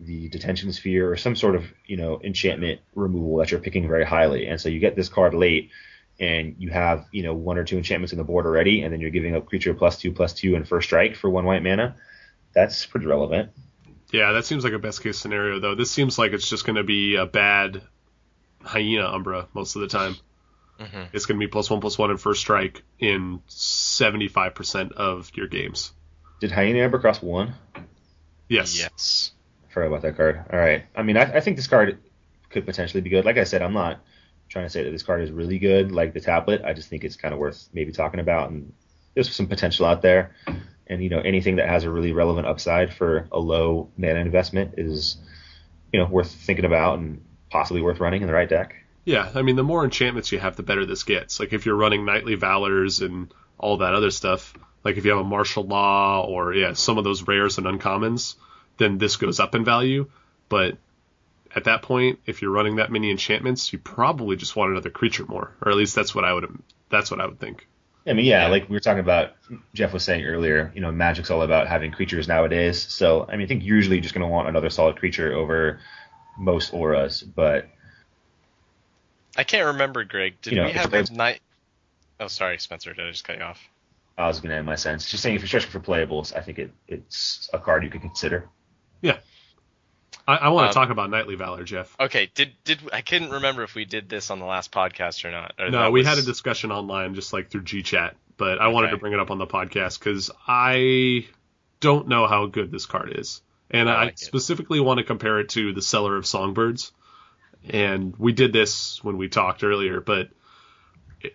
C: the detention sphere or some sort of you know enchantment removal that you're picking very highly, and so you get this card late and you have you know one or two enchantments on the board already, and then you're giving up creature plus two plus two and first strike for one white mana. That's pretty relevant.
B: Yeah, that seems like a best case scenario though. This seems like it's just going to be a bad hyena umbra most of the time.
A: Mhm.
B: It's going to be plus one plus one and first strike in seventy five percent of your games.
C: Did Hyena umbra cross one?
B: Yes.
A: yes,
C: I forgot about that card. All right. I mean, I, I think this card could potentially be good. Like I said, I'm not trying to say that this card is really good, like the tablet. I just think it's kind of worth maybe talking about, and there's some potential out there. And you know, anything that has a really relevant upside for a low mana investment is, you know, worth thinking about and possibly worth running in the right deck.
B: Yeah, I mean, the more enchantments you have, the better this gets. Like if you're running Knightly Valors and all that other stuff, like if you have a martial law or yeah, some of those rares and uncommons, then this goes up in value. But at that point, if you're running that many enchantments, you probably just want another creature more, or at least that's what I would that's what I would think.
C: I mean, yeah,
A: Yeah.
C: like we were talking about, Jeff was saying earlier, you know, Magic's all about having creatures nowadays. So, I mean, I think usually you're just going to want another solid creature over most auras. But,
A: I can't remember, Greg. Did
C: You know,
A: we have
C: there's-
A: a night? Oh, sorry, Spencer. Did I just cut you off?
C: I was going to end my sense. Just saying, if you're stretching for playables, I think it, it's a card you could consider.
B: I, I want to
A: Um,
B: talk about Knightly Valor, Jeff.
A: Okay. Did did I couldn't remember if we did this on the last podcast or not. Or
B: No, we
A: was-
B: had a discussion online, just like through GChat, but I wanted to bring it up on the podcast because I don't know how good this card is, and
A: I
B: I,
A: like it.
B: specifically want to compare it to the Seller of Songbirds. And we did this when we talked earlier, but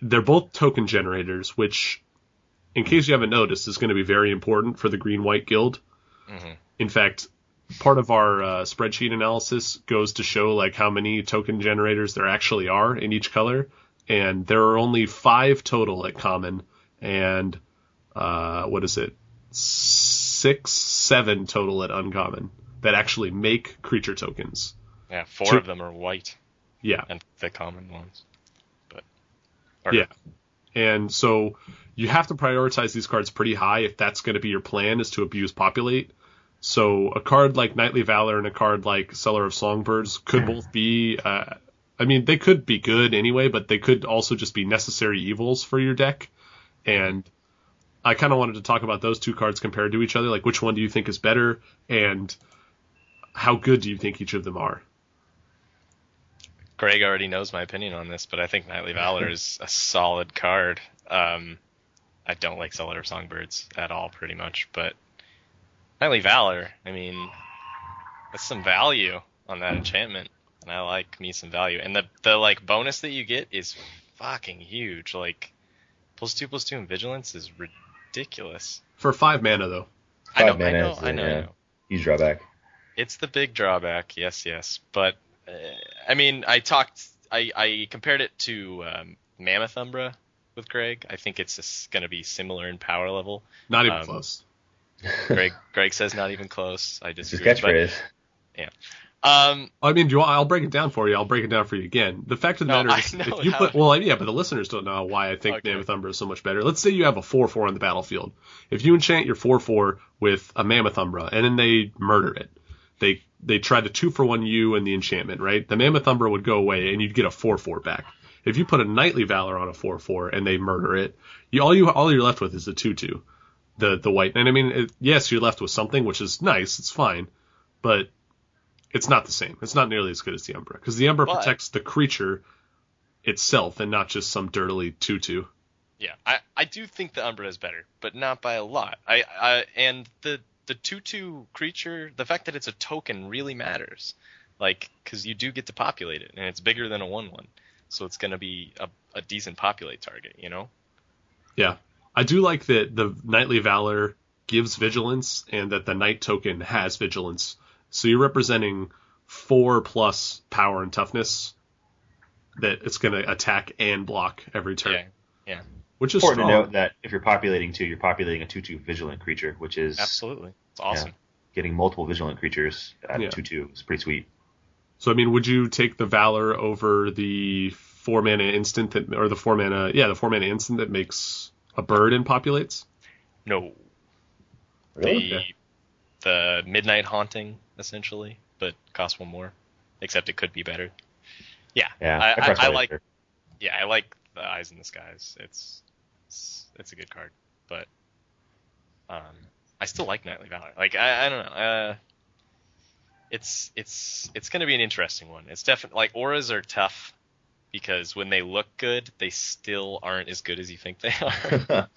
B: they're both token generators, which, in case you haven't noticed, is going to be very important for the Green White Guild.
A: Mhm.
B: In fact, part of our uh, spreadsheet analysis goes to show like how many token generators there actually are in each color, and there are only five total at common, and uh, what is it, six, seven total at uncommon that actually make creature tokens.
A: Yeah, four
B: Two-
A: of them are white
B: Yeah,
A: and the common ones. But or-
B: Yeah. And so you have to prioritize these cards pretty high if that's going to be your plan is to abuse populate. So a card like Knightly Valor and a card like Seller of Songbirds could both be, uh, I mean, they could be good anyway, but they could also just be necessary evils for your deck. And I kind of wanted to talk about those two cards compared to each other. Like, which one do you think is better, and how good do you think each of them are?
A: Greg already knows my opinion on this, but I think Knightly Valor is a solid card. Um, I don't like Seller of Songbirds at all, pretty much, but Knightly Valor, I mean, that's some value on that enchantment, and I like me some value. And the the like bonus that you get is fucking huge. Like plus two plus two in vigilance is ridiculous.
B: For five mana, though.
A: I know,
C: Five
A: I know,
C: is,
A: I know, I
C: yeah.
A: know.
C: Huge drawback.
A: It's the big drawback, yes, yes. But uh, I mean, I talked, I, I compared it to um, Mammoth Umbra with Greg. I think it's going to be similar in power level.
B: Not even
A: Um,
B: close.
A: Greg, Greg says not even close. I
C: It's his
A: disagree. But,
C: catchphrase.
A: Um,
B: I mean, do you want, I'll break it down for you. I'll break it down for you again. The fact of the
A: No,
B: matter is, if you put, well, yeah, but the listeners don't know why I think
A: Okay.
B: Mammoth Umbra is so much better. Let's say you have a 4-4 on the battlefield. If you enchant your 4-4 with a Mammoth Umbra, and then they murder it, they, they try to two for one you and the enchantment, right? The Mammoth Umbra would go away, and you'd get a 4-4 back. If you put a Knightly Valor on a 4-4 and they murder it, you, all you, all you're left with is a 2-2. The, the white, and I mean, it, yes, you're left with something, which is nice, it's fine, but it's not the same. It's not nearly as good as the Umbra because the Umbra
A: But-
B: protects the creature itself and not just some dirtily tutu.
A: Yeah, I, I do think the Umbra is better, but not by a lot. I, I and the the two creature, the fact that it's a token really matters, like because you do get to populate it, and it's bigger than a one one, so it's gonna be a, a decent populate target, you know.
B: Yeah, I do like that the Knightly Valor gives vigilance and that the Knight token has vigilance. So you're representing four plus power and toughness that it's going to attack and block every turn,
A: Yeah, yeah,
B: which is
C: Important to note that if you're populating two, you're populating a two-two vigilant creature, which is
A: absolutely, it's awesome.
C: getting multiple vigilant creatures at
B: Yeah.
C: two-two is pretty sweet.
B: So I mean, would you take the Valor over the four mana instant that, or the four mana, yeah, the four mana instant that makes a bird and populates?
A: No,
C: Really?
A: the
B: Okay.
A: the midnight haunting essentially, but costs one more, except it could be better. Yeah,
C: Yeah,
A: I,
C: that
A: I, I like
C: better.
A: yeah, I like the Eyes in the Skies. It's it's, it's a good card, but um, I still like Knightly Valor. Like I, I don't know. Uh, it's it's it's going to be an interesting one. It's definitely like auras are tough because when they look good, they still aren't as good as you think they are.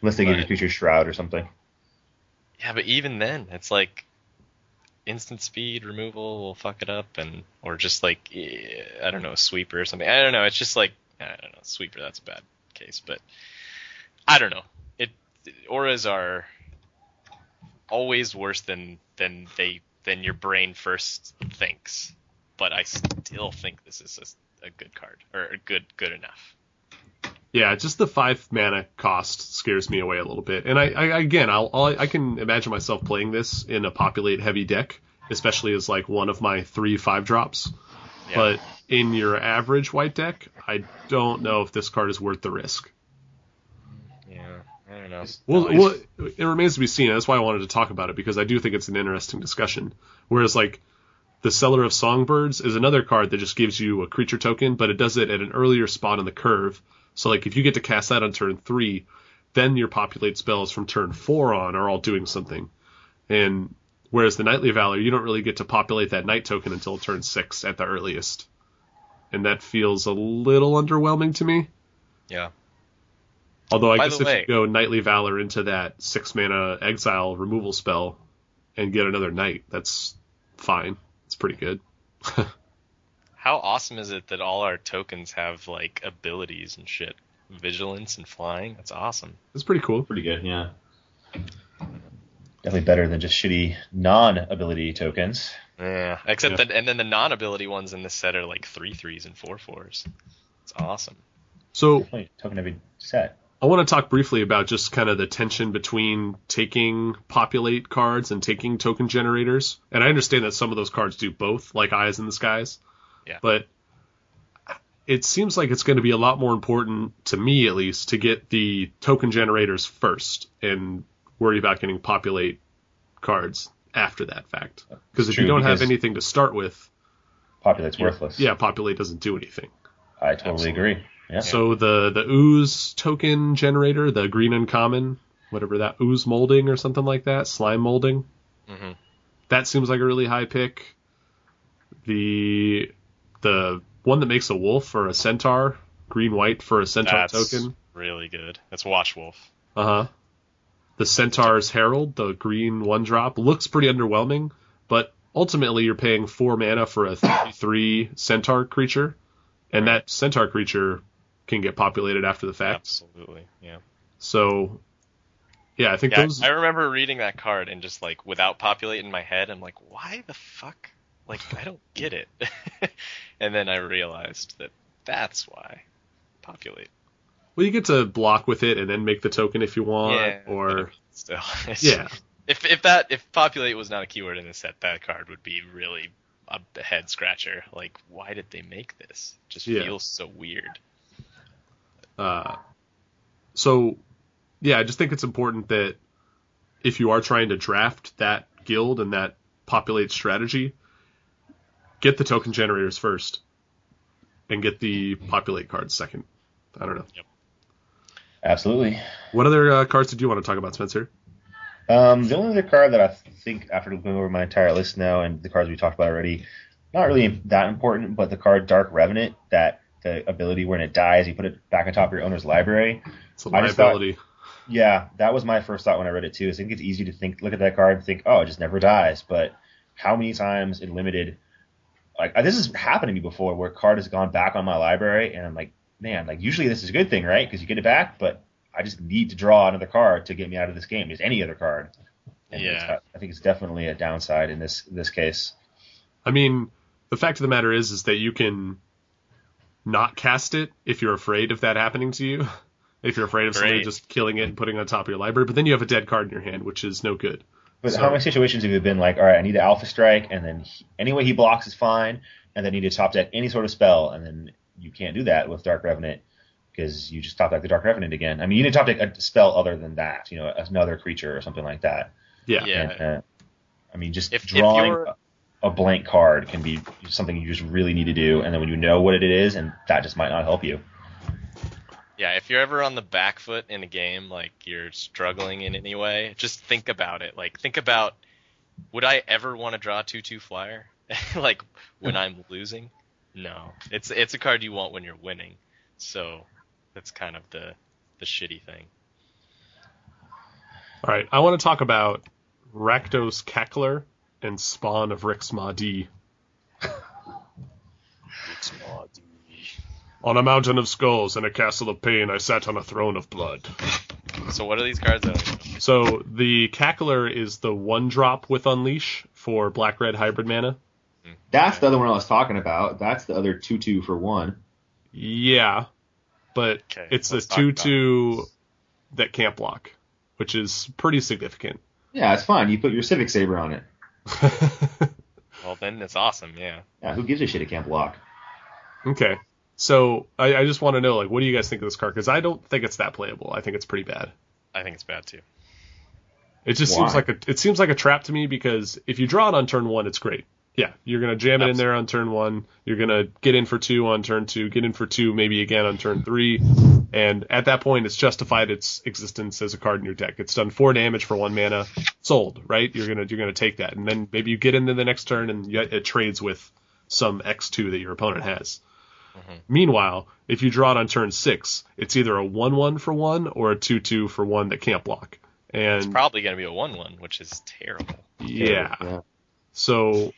C: Unless they give your
A: But-
C: creature shroud or something.
A: yeah, but even then, it's like instant speed removal will fuck it up, and or just like eh, I don't know, a sweeper or something. I don't know. It's just like I don't know, sweeper. That's a bad case, but I don't know. It auras are always worse than than they than your brain first thinks. But I still think this is a, a good card or good good enough.
B: Yeah, just the five mana cost scares me away a little bit. And I, I again, I'll, I'll I can imagine myself playing this in a populate heavy deck, especially as like one of my three five drops.
A: Yeah.
B: But in your average white deck, I don't know if this card is worth the risk.
A: yeah, I don't know.
B: Well, well, it remains to be seen. That's why I wanted to talk about it because I do think it's an interesting discussion. Whereas, like, the Seller of Songbirds is another card that just gives you a creature token, but it does it at an earlier spot on the curve. So, like, if you get to cast that on turn three, then your populate spells from turn four on are all doing something. And whereas the Knightly Valor, you don't really get to populate that Knight token until turn six at the earliest. And that feels a little underwhelming to me.
A: Yeah.
B: Although I
A: By
B: guess if
A: way-
B: you go Knightly Valor into that six mana exile removal spell and get another knight, that's fine. It's pretty good.
A: How awesome is it that all our tokens have like abilities and shit? Vigilance and flying. That's awesome.
B: It's pretty cool.
E: Pretty good, yeah.
C: Definitely better than just shitty non-ability tokens.
A: Yeah. Except
B: Yeah.
A: that, and then the non-ability ones in this set are like three threes and four fours. It's awesome.
B: So
C: Definitely token every set.
B: I want to talk briefly about just kind of the tension between taking populate cards and taking token generators. And I understand that some of those cards do both, like Eyes in the Skies.
A: Yeah.
B: But it seems like it's going to be a lot more important, to me at least, to get the token generators first and worry about getting populate cards after that fact. Because if
C: True,
B: you don't have anything to start with,
C: Populate's worthless.
B: yeah, populate doesn't do anything.
C: I totally
A: Absolutely.
C: agree. Yeah.
B: So the the ooze token generator, the green uncommon, whatever that ooze molding or something like that, slime molding,
A: hmm
B: that seems like a really high pick. The the one that makes a wolf or a centaur, green white for a centaur
A: That's
B: token.
A: really good. That's Watch Wolf.
B: Uh huh. The centaur's herald, the green one drop, looks pretty underwhelming, but ultimately you're paying four mana for a three three centaur creature, and that centaur creature can get populated after the fact.
A: Absolutely. Yeah.
B: So, yeah, I think
A: Yeah.
B: those.
A: I remember reading that card and just like without populating my head, I'm like, why the fuck? Like I don't get it. and then I realized that that's why. Populate.
B: well, you get to block with it and then make the token if you want,
A: yeah.
B: or
A: Still.
B: yeah,
A: If if that if populate was not a keyword in the set, that card would be really a head scratcher. Like, why did they make this? Just
B: Yeah.
A: feels so weird.
B: Uh, so, yeah, I just think it's important that if you are trying to draft that guild and that populate strategy, get the token generators first and get the populate cards second. I don't know. Yep.
C: Absolutely.
B: What other uh, cards did you want to talk about, Spencer?
C: Um, the only other card that I think, after going over my entire list now and the cards we talked about already, not really that important, but the card Dark Revenant, that the ability when it dies, you put it back on top of your owner's library.
B: It's a
C: just thought-
B: liability.
C: Yeah, that was my first thought when I read it too. I think it's easy to think, look at that card and think, oh, it just never dies. But how many times in limited, like this has happened to me before, where a card has gone back on my library, and I'm like, man, like usually this is a good thing, right? Because you get it back, but I just need to draw another card to get me out of this game. Just any other card. And
A: Yeah.
C: I think it's definitely a downside in this this case.
B: I mean, the fact of the matter is, is that you can not cast it if you're afraid of that happening to you. If you're afraid of somebody just killing it and putting it on top of your library, but then you have a dead card in your hand, which is no good.
C: But
B: So-
C: how many situations have you been like, all right, I need an Alpha Strike, and then he, any way he blocks is fine, and then you need to top deck any sort of spell, and then you can't do that with Dark Revenant because you just top deck the Dark Revenant again. I mean, you need to top deck a spell other than that, you know, another creature or something like that.
B: Yeah.
A: Yeah.
C: And, uh, I mean, just
A: If- if
C: drawing
A: you're-
C: a, a blank card can be something you just really need to do, and then when you know what it is, and that just might not help you.
A: Yeah, if you're ever on the back foot in a game, like you're struggling in any way, just think about it. Like, think about, would I ever want to draw a two-two flyer? like when I'm losing? No, it's it's a card you want when you're winning. So that's kind of the the shitty thing.
B: All right, I want to talk about Rakdos Cackler and Spawn of Rix Maadi. On a mountain of skulls and a castle of pain, I sat on a throne of blood.
A: So what are these cards? I don't even know.
B: So the Cackler is the one drop with Unleash for black red hybrid mana. Hmm.
E: That's the other one I was talking about. That's the other two two for one.
B: Yeah, but
A: Okay,
B: it's a
A: let's talk about
B: two-two that can't block, which is pretty significant.
E: Yeah, it's fine. You put your Civic Saber on it.
A: Well, then it's awesome. Yeah.
E: Yeah, who gives a shit? It can't block.
B: okay, so I, I just want to know, like, what do you guys think of this card? Because I don't think it's that playable. I think it's pretty bad.
A: I think it's bad too.
B: It just
E: Why?
B: seems like a it seems like a trap to me because if you draw it on turn one, it's great. Yeah, you're gonna jam it in there on turn one. You're gonna get in for two on turn two, get in for two, maybe again on turn three, and at that point, it's justified its existence as a card in your deck. It's done four damage for one mana, sold. Right? You're gonna you're gonna take that, and then maybe you get into the next turn and you, it trades with some X two that your opponent has. Mm-hmm. Meanwhile, if you draw it on turn six, it's either a one one for one or a two two for one that can't block. And
A: It's probably going to be a one-one, which is terrible.
B: yeah.
E: Yeah.
B: So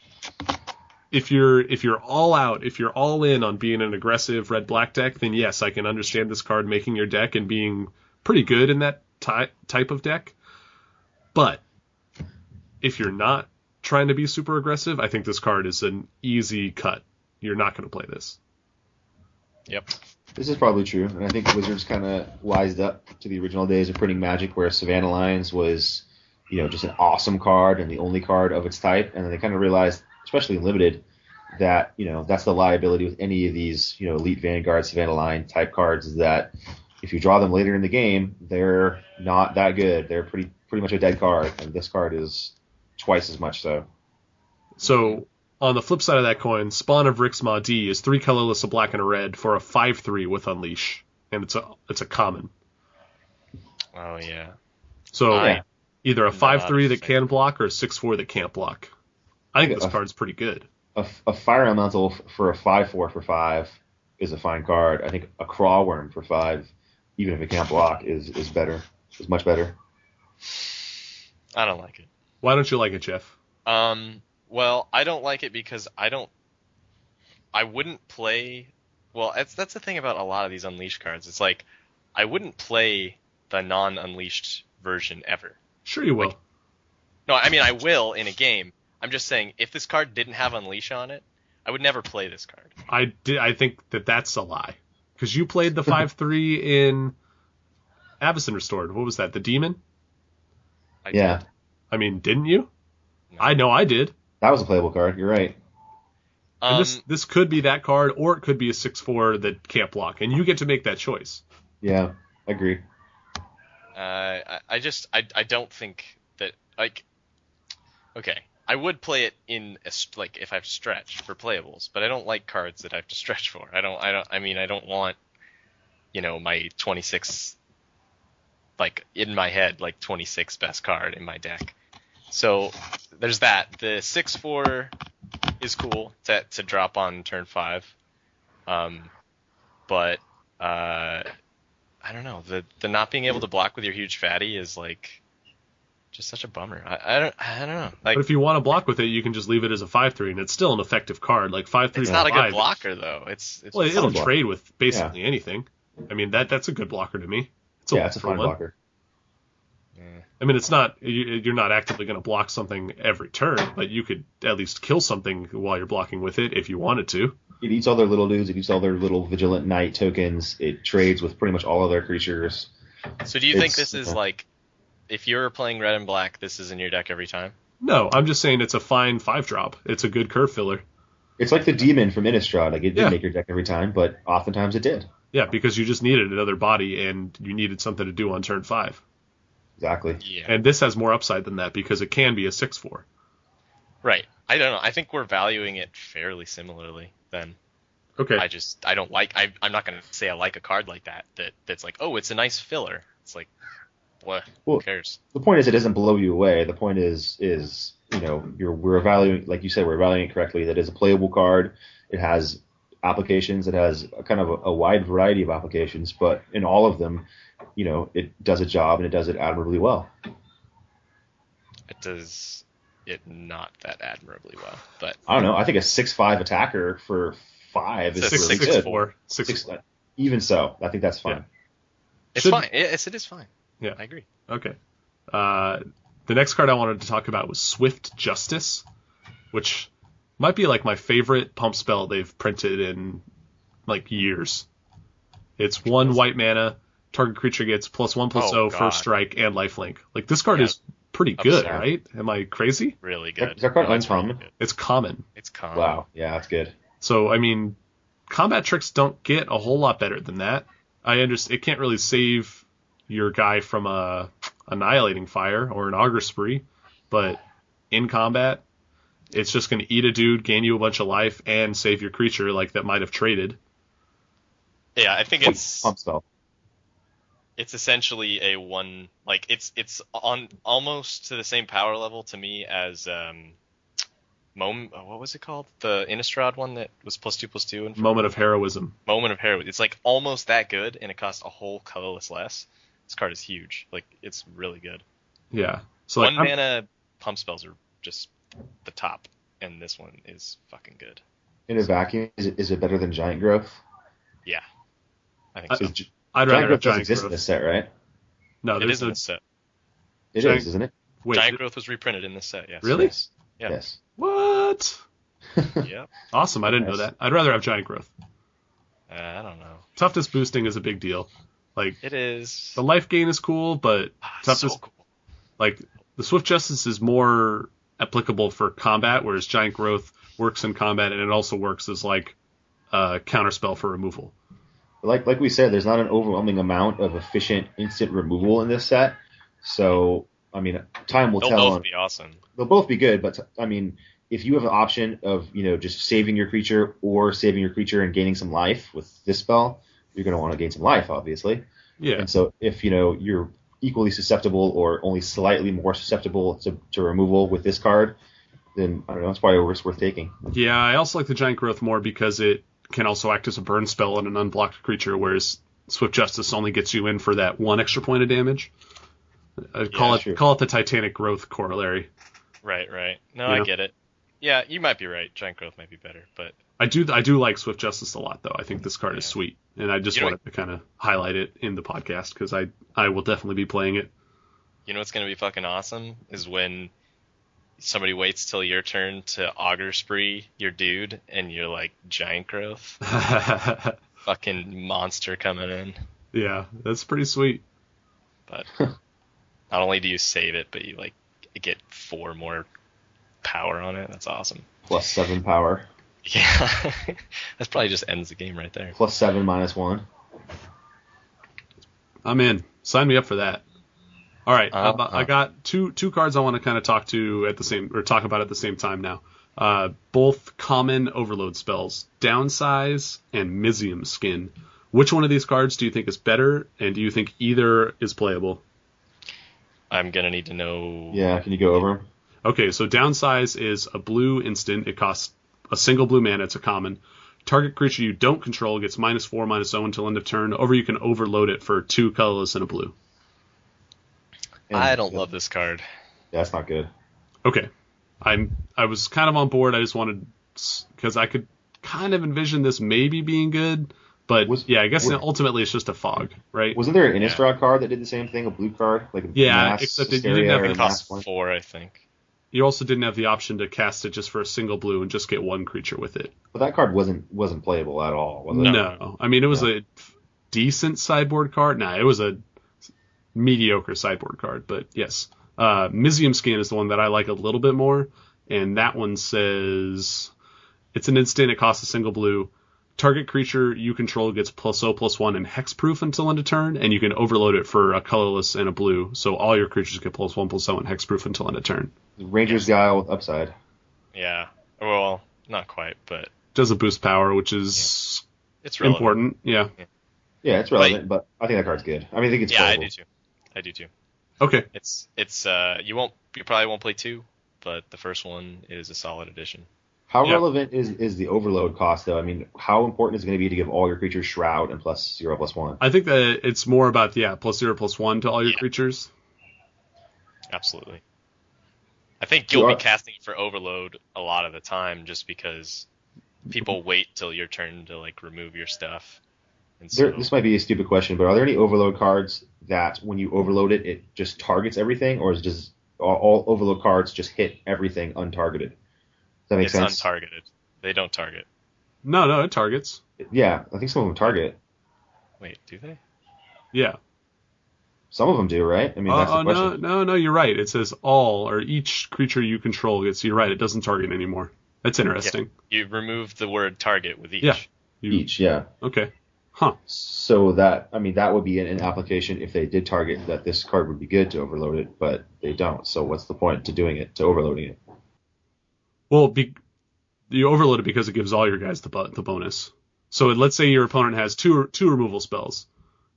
B: if you're if you're all out, if you're all in on being an aggressive red black deck, then yes, I can understand this card making your deck and being pretty good in that ty- type of deck. But if you're not trying to be super aggressive, I think this card is an easy cut. You're not going to play this.
A: Yep.
E: This is probably true, and I think Wizards kind of wised up to the original days of printing Magic, where Savannah Lions was, you know, just an awesome card and the only card of its type, and then they kind of realized, especially in limited, that you know that's the liability with any of these, you know, Elite Vanguard, Savannah Lion type cards is that if you draw them later in the game, they're not that good. They're pretty pretty much a dead card, and this card is twice as much so.
B: So on the flip side of that coin, Spawn of Rix Maadi is three colorless, a black and a red for a five three with Unleash, and it's a it's a common.
A: Oh yeah.
B: So
A: I-
B: either a five three that can block or a six four that can't block. I think this
E: Yeah.
B: card's pretty good.
E: a, a fire elemental for a five four for five is a fine card. I think a Craw Wurm for five, even if it can't block, is is better. Is much better.
A: I don't like it.
B: Why don't you like it, Jeff?
A: Um, well, I don't like it because I don't. I wouldn't play. Well, that's that's the thing about a lot of these unleashed cards. It's like I wouldn't play the non-unleashed version ever.
B: Sure you will.
A: No, I mean I will in a game. I'm just saying if this card didn't have unleash on it, I would never play this card.
B: I did. I think that that's a lie because you played the five three in Avacyn Restored. What was that? The Demon.
A: I
E: Yeah.
A: did.
B: I mean, didn't you?
A: No.
B: I know I did.
C: That was a playable card. You're right.
A: Um,
B: this this could be that card, or it could be a six four that can't block, and you get to make that choice.
C: Yeah, I agree.
A: Uh, I, I just I, I don't think that like okay I would play it in a, like if I've stretched for playables, but I don't like cards that I have to stretch for. I don't I don't I mean I don't want you know my 26 like in my head like 26 best card in my deck. So there's that. The six four is cool to to drop on turn five, um, but uh, I don't know. The the not being able to block with your huge fatty is like just such a bummer. I, I don't I don't know. Like
B: But if you want to block with it, you can just leave it as a five three, and it's still an effective card. Like five three.
A: it's not a good blocker though. It's it's
B: Well, it'll
C: block.
B: trade with basically anything. I mean that that's a good blocker to me. It's a
C: yeah, it's a
B: for
C: fine
B: one.
C: blocker.
B: I mean, it's not you- you're not actively going to block something every turn, but you could at least kill something while you're blocking with it if you wanted to.
C: It eats all their little dudes. It eats all their little vigilant knight tokens. It trades with pretty much all of their creatures.
A: so do you think this is
C: yeah.
A: like if you're playing red and black, this is in your deck every time?
B: No, I'm just saying it's a fine five drop. It's a good curve filler.
C: It's like the demon from Innistrad. Like it didn't
B: Yeah.
C: make your deck every time, but oftentimes it did.
B: Yeah, because you just needed another body and you needed something to do on turn five.
C: Exactly.
A: Yeah.
B: And this has more upside than that because it can be a six four.
A: right. I don't know. I think we're valuing it fairly similarly then.
B: Okay.
A: I just I don't like I I'm not gonna say I like a card like that that that's like oh it's a nice filler. It's like what
C: Well-
A: who cares?
C: The point is, it doesn't blow you away. The point is, is you know, you're we're evaluating, like you said, we're evaluating it correctly. That is a playable card. It has applications. It has a kind of a, a wide variety of applications, but in all of them, you know, it does a job and it does it admirably well.
A: It does it not that admirably well, but
C: I don't know. I think a six-five attacker for five is
B: six
C: really
B: six
C: good.
B: four six.
C: Six, uh, even so, I think that's fine.
A: it's
B: Should-
A: fine. Yes, it is fine.
B: Yeah.
A: I agree.
B: Okay. Uh, the next card I wanted to talk about was Swift Justice, which might be like my favorite pump spell they've printed in like years. It's one white mana, target creature gets plus one plus
A: Oh,
B: zero
A: God.
B: first strike and lifelink. Like this card
A: Yeah.
B: is pretty good, right? Am I crazy?
A: Really good.
C: is that card
A: No, it's really good.
B: It's common.
A: It's common.
C: Wow. Yeah, that's good.
B: So I mean, combat tricks don't get a whole lot better than that. I understand it can't really save your guy from a annihilating fire or an auger spree, but in combat, it's just going to eat a dude, gain you a bunch of life, and save your creature like that might have traded.
A: Yeah, I think it's
C: Pump spell.
A: it's essentially a one like it's it's on almost to the same power level to me as um Mom, uh, what was it called? The Innistrad one that was plus two plus two and
B: Moment of heroism.
A: Moment of Heroism. It's like almost that good, and it costs a whole colorless less. This card is huge. Like it's really good.
B: Yeah. So like,
A: one
B: I'm-
A: mana pump spells are just the top, and this one is fucking good.
C: In a vacuum, is it, is it better than Giant Growth?
A: Yeah, I think
B: I-
A: so.
C: Is Gi-
B: I'd
C: Giant
B: rather have
C: Growth doesn't
B: giant
C: exist
B: growth.
C: in this set, right?
B: No,
A: It
B: there's
A: is in this set.
C: It is,
B: Giant-
C: isn't it?
B: wait.
A: Giant Growth was reprinted in this set. Yes.
B: Really?
C: Yes.
A: Yeah.
C: Yes.
B: What?
A: yeah.
B: Awesome. I didn't know that. I'd rather have giant growth.
A: Uh, I don't know.
B: Toughness boosting is a big deal. Like
A: It is.
B: the life gain is cool, but
A: Ah,
B: toughness
A: so cool.
B: like the swift justice is more applicable for combat, whereas giant growth works in combat and it also works as like a counterspell for removal.
C: like like we said, there's not an overwhelming amount of efficient instant removal in this set. So I mean, time will
A: They'll
C: tell.
A: both
C: on-
A: be awesome.
C: they'll both be good, but I mean, if you have an option of you know just saving your creature or saving your creature and gaining some life with this spell, you're going to want to gain some life, obviously.
B: Yeah.
C: And so if you know you're equally susceptible or only slightly more susceptible to, to removal with this card, then I don't know, it's probably a risk worth taking.
B: Yeah, I also like the giant growth more because it can also act as a burn spell on an unblocked creature, whereas Swift Justice only gets you in for that one extra point of damage. I'd call
A: Yeah,
B: it
C: true.
B: call it the Titanic growth corollary.
A: Right, right. No,
B: Yeah.
A: I get it. Yeah, you might be right. Giant Growth might be better, but
B: I do I do like Swift Justice a lot though. I think this card is sweet, and I just
A: You know
B: wanted to kind of highlight it in the podcast because I I will definitely be playing it.
A: you know what's going to be fucking awesome is when somebody waits till your turn to auger spree your dude, and you're like Giant Growth, fucking monster coming in.
B: yeah, that's pretty sweet.
A: But not only do you save it, but you like get four more power on it. That's awesome.
C: Plus seven power.
A: Yeah, that probably just ends the game right there.
C: Plus seven minus one.
B: I'm in. Sign me up for that. All right,
A: Uh,
B: I- I
A: uh.
B: got two two cards I want to kind of talk to at the same or talk about at the same time now. Uh, both common overload spells, downsize and Mizzium skin. Which one of these cards do you think is better, and do you think either is playable?
A: I'm gonna need to know.
C: Yeah, can you go over 'em?
B: Okay, so downsize is a blue instant. It costs a single blue mana. It's a common. Target creature you don't control gets minus four, minus zero until end of turn. Over, you can overload it for two colorless and a blue.
C: And-
A: I don't love this card.
C: Yeah, that's not good.
B: Okay, I'm I was kind of on board. I just wanted because I could kind of envision this maybe being good, but
C: Was-
B: yeah, I guess
C: was-
B: ultimately it's just a fog, right?
C: Wasn't there an Innistrad card that did the same thing, a blue card, like a
B: Yeah,
C: mass
B: except that you didn't have the
A: It
C: mass
A: four, I think.
B: You also didn't have the option to cast it just for a single blue and just get one creature with it.
C: But that card wasn't wasn't playable at all, was it?
B: No, I mean it was a decent sideboard card. Nah, it was a mediocre sideboard card, but yes. Uh, Mizzium Skin is the one that I like a little bit more, and that one says it's an instant. It costs a single blue. Target creature you control gets plus O plus one and hexproof until end of turn, and you can overload it for a colorless and a blue. So all your creatures get plus one plus O and hexproof until end of turn.
C: Ranger's Guile with upside.
A: Yeah. Well, not quite, but
B: Does a boost power, which is
A: it's relevant.
B: important. Yeah.
C: Yeah, it's relevant, but I think that card's good. I mean, I think it's
A: Yeah, I do too. I do too.
B: Okay.
A: It's it's uh you won't you probably won't play two, but the first one is a solid addition.
C: How
B: Yeah.
C: relevant is is the overload cost though? I mean, how important is it going to be to give all your creatures shroud and plus zero plus one?
B: I think that it's more about yeah, plus zero plus one to all your
A: Yeah.
B: creatures.
A: Absolutely. I think
C: You
A: you'll
C: are-
A: be casting for overload a lot of the time just because people mm-hmm. wait till your turn to like remove your stuff. And so
C: There, this might be a stupid question, but are there any overload cards that when you overload it, it just targets everything, or is just all, all overload cards just hit everything untargeted? Does that make
A: it's
C: sense?
A: untargeted. They don't target.
B: No, no, it targets.
C: yeah, I think some of them target.
A: Wait, do they?
B: Yeah.
C: Some of them do, right? I mean, that's
B: Oh
C: the uh, uh,
B: no,
C: question.
B: no, no, no, you're right. It says all or each creature you control gets. You're right. It doesn't target anymore. That's interesting.
A: You remove the word target with each.
B: Yeah. You,
C: Each, yeah.
B: Okay. Huh.
C: So that I mean that would be an, an application if they did target that this card would be good to overload it, but they don't. So what's the point to doing it to overloading it?
B: Well, be, you overload it because it gives all your guys the the bonus. So let's say your opponent has two two removal spells,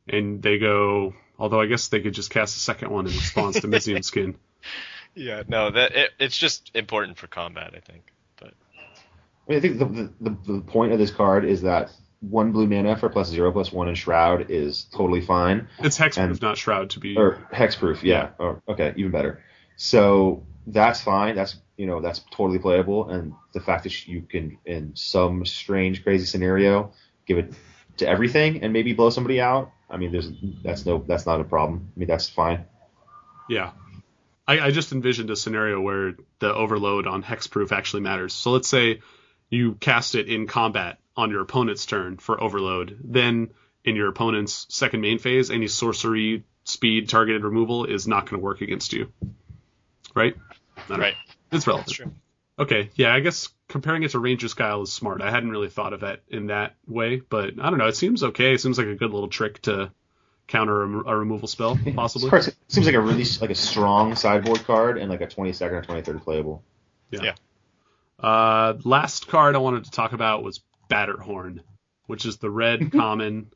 B: and they go. Although I guess they could just cast a second one in response to Mizzium Skin.
A: Yeah, no, that it, it's just important for combat, I think. But
C: I mean, I think the, the the the point of this card is that one blue mana for plus zero plus one in Shroud is totally fine,
B: It's hexproof,
C: And-
B: not shroud, to be.
C: or hexproof. Yeah. Or, okay, even better. So that's fine. That's you know that's totally playable, and the fact that you can in some strange crazy scenario give it to everything and maybe blow somebody out. I mean, there's that's no that's not a problem. I mean, that's fine.
B: Yeah. I, I just envisioned a scenario where the overload on hexproof actually matters. So let's say you cast it in combat on your opponent's turn for overload. Then in your opponent's second main phase, any sorcery speed targeted removal is not going to work against you. Right? I don't know.
A: right,
B: It's relevant.
A: that's true.
B: Okay, yeah, I guess comparing it to Ranger's Guile is smart. I hadn't really thought of that in that way, but I don't know. It seems okay. It seems like a good little trick to counter a, a removal spell, possibly.
C: This card seems like a really like a strong sideboard card and like a 22nd or 23rd playable. Yeah.
B: Uh, last card I wanted to talk about was Batterhorn, which is the red common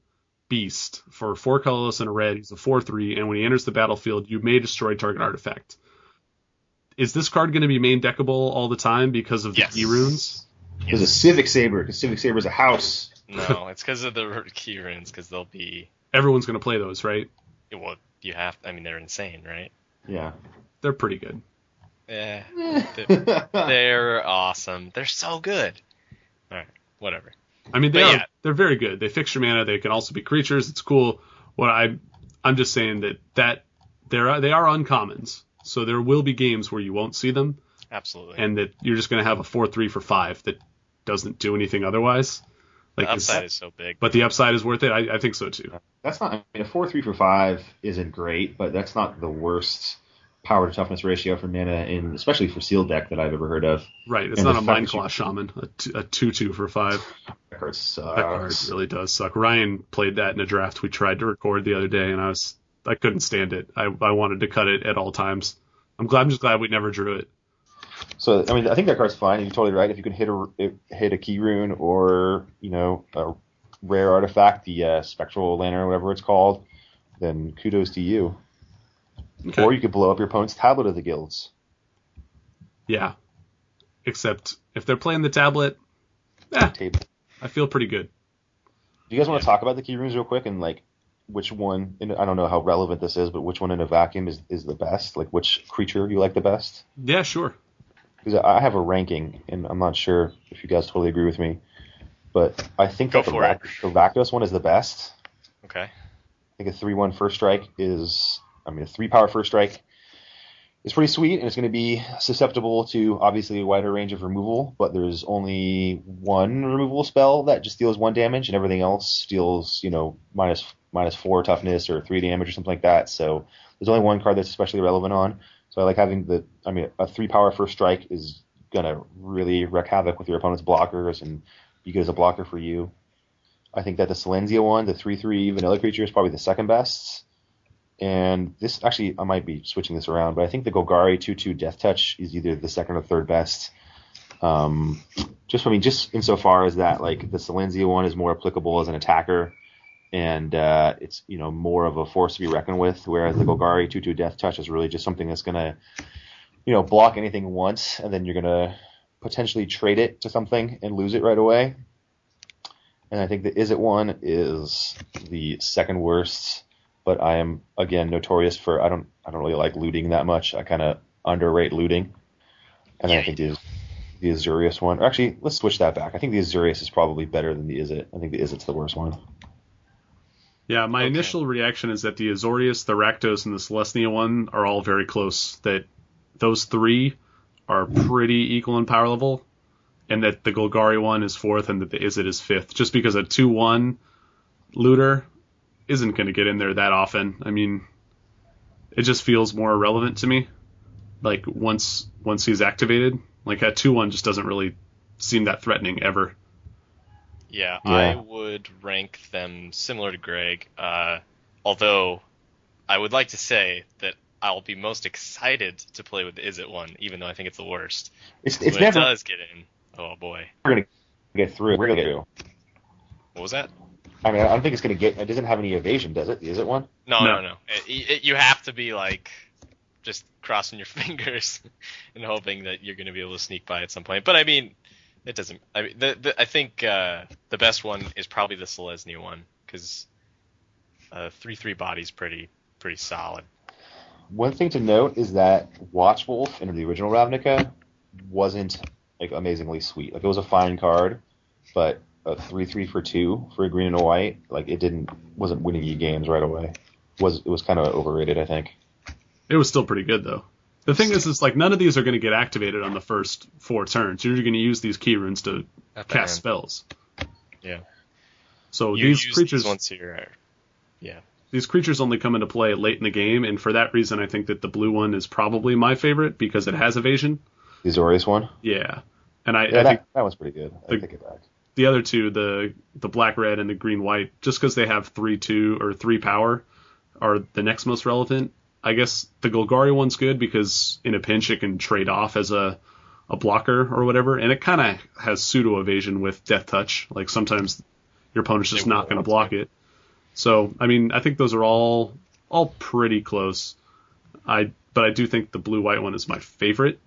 B: beast for four colorless and a red. He's a four three, and when he enters the battlefield, you may destroy target artifact. Is this card going to be main deckable all the time because of the
A: Yes.
B: key runes?
C: There's a Civic Saber because Civic Saber is a house.
A: No, it's because of the key runes, because they'll be.
B: Everyone's going to play those, right?
A: Well, you have. I mean, they're insane, right?
C: Yeah.
B: They're pretty good.
A: Yeah, they're, they're awesome. They're so good. All right, whatever.
B: I mean, they
A: But
B: are
A: yeah.
B: they're very good. They fix your mana. They can also be creatures. It's cool. What I I'm just saying that that they're they are uncommons. So there will be games where you won't see them,
A: Absolutely.
B: and that you're just going to have a four three for five that doesn't do anything otherwise. Like, it's-
A: upside is so big.
B: but the upside is worth it. I, I think so too.
C: That's not. I mean, a four three for five isn't great, but that's not the worst power to toughness ratio for mana, in especially for sealed deck that I've ever heard of.
B: Right, it's
C: And
B: not a
C: fact
B: Mind
C: that
B: Claw Shaman, a, t- a 2 2 for 5.
C: That card
B: That card really does suck. Ryan played that in a draft we tried to record the other day, and I was I couldn't stand it. I, I wanted to cut it at all times. I'm glad I'm just glad we never drew it.
C: So I mean, I think that card's fine. You're totally right. If you can hit a hit a key rune or you know a rare artifact, the uh, spectral lantern or whatever it's called, then kudos to you.
B: Okay.
C: Or you could blow up your opponent's tablet of the guilds.
B: Yeah. Except if they're playing the tablet, eh,
C: Table.
B: I feel pretty good.
C: Do you guys want to talk about the key runes real quick and like which one? And I don't know how relevant this is, but which one in a vacuum is is the best? Like which creature you like the best?
B: Yeah, sure.
C: Because I have a ranking, and I'm not sure if you guys totally agree with me, but I think
A: Go
C: that the,
A: for it.
C: Rac- the Rakdos one is the best.
A: Okay.
C: I think a three-one first strike is, I mean, a three-power first strike is pretty sweet, and it's going to be susceptible to obviously a wider range of removal. But there's only one removal spell that just deals one damage, and everything else deals, you know, minus minus four toughness or three damage or something like that. So there's only one card that's especially relevant on. So I like having the, I mean, a three-power first strike is gonna really wreak havoc with your opponent's blockers and be good as a blocker for you. I think that the Selesnya one, the three three vanilla creature, is probably the second best. And this actually, I might be switching this around, but I think the Golgari two two Death Touch is either the second or third best. Um, just I mean, just insofar as that, like the Selesnya one is more applicable as an attacker, and uh, it's you know more of a force to be reckoned with, whereas the Golgari two two Death Touch is really just something that's gonna, you know, block anything once, and then you're gonna potentially trade it to something and lose it right away. And I think the Izzet one is the second worst, but I am again notorious for I don't I don't really like looting that much. I kind of underrate looting, and
A: Yeah,
C: I think the the Azorius one. Or actually, let's switch that back. I think the Azorius is probably better than the Izzet. I think the Izzet's the worst one.
B: Yeah, my
A: Okay.
B: initial reaction is that the Azorius, the Rakdos, and the Selesnya one are all very close. That those three are pretty equal in power level, and that the Golgari one is fourth, and that the Izzet is fifth. Just because a two-one looter isn't going to get in there that often. I mean, it just feels more irrelevant to me. Like once once he's activated, like a two-one just doesn't really seem that threatening ever.
A: Yeah,
C: Yeah.
A: I would rank them similar to Greg. Uh, although I would like to say that I'll be most excited to play with the Izzet one, even though I think it's the worst.
C: It's
A: when
C: it's
A: it
C: never
A: does get in. Oh boy, we're
C: going to get through. it. We're going to get through.
A: what was that?
C: I mean, I don't think it's going to get. It doesn't have any evasion, does it? The Izzet one?
A: No,
B: No.
A: no, no. It, it, you have to be like just crossing your fingers and hoping that you're going to be able to sneak by at some point. But I mean, it doesn't. I mean, the, the, I think uh, the best one is probably the Selesnya one because uh, three three body's pretty pretty solid.
C: One thing to note is that Watch Wolf in the original Ravnica wasn't like amazingly sweet. Like it was a fine card, but a three three for two for a green and a white, like it didn't wasn't winning you games right away. Was it was kind of overrated, I think.
B: It was still pretty good though. The thing is, is like none of these are going to get activated on the first four turns. You're going to use these key runes to
A: At
B: cast
A: end.
B: spells.
A: Yeah.
B: So
A: You
B: these
A: use
B: creatures,
A: these ones here. are- Yeah.
B: these creatures only come into play late in the game, and for that reason, I think that the blue one is probably my favorite because it has evasion.
C: The Azorius one,
B: Yeah, and I,
C: yeah,
B: I
C: that,
B: think
C: that one's pretty good. I
B: The-
C: take it back.
B: the other two, the the black red and the green white, just because they have three two or three power, are the next most relevant. I guess the Golgari one's good because in a pinch it can trade off as a a blocker or whatever, and it kind of has pseudo evasion with Death Touch. Like sometimes your opponent's just not going to block it. So I mean, I think those are all all pretty close. I but I do think the blue white one is my favorite,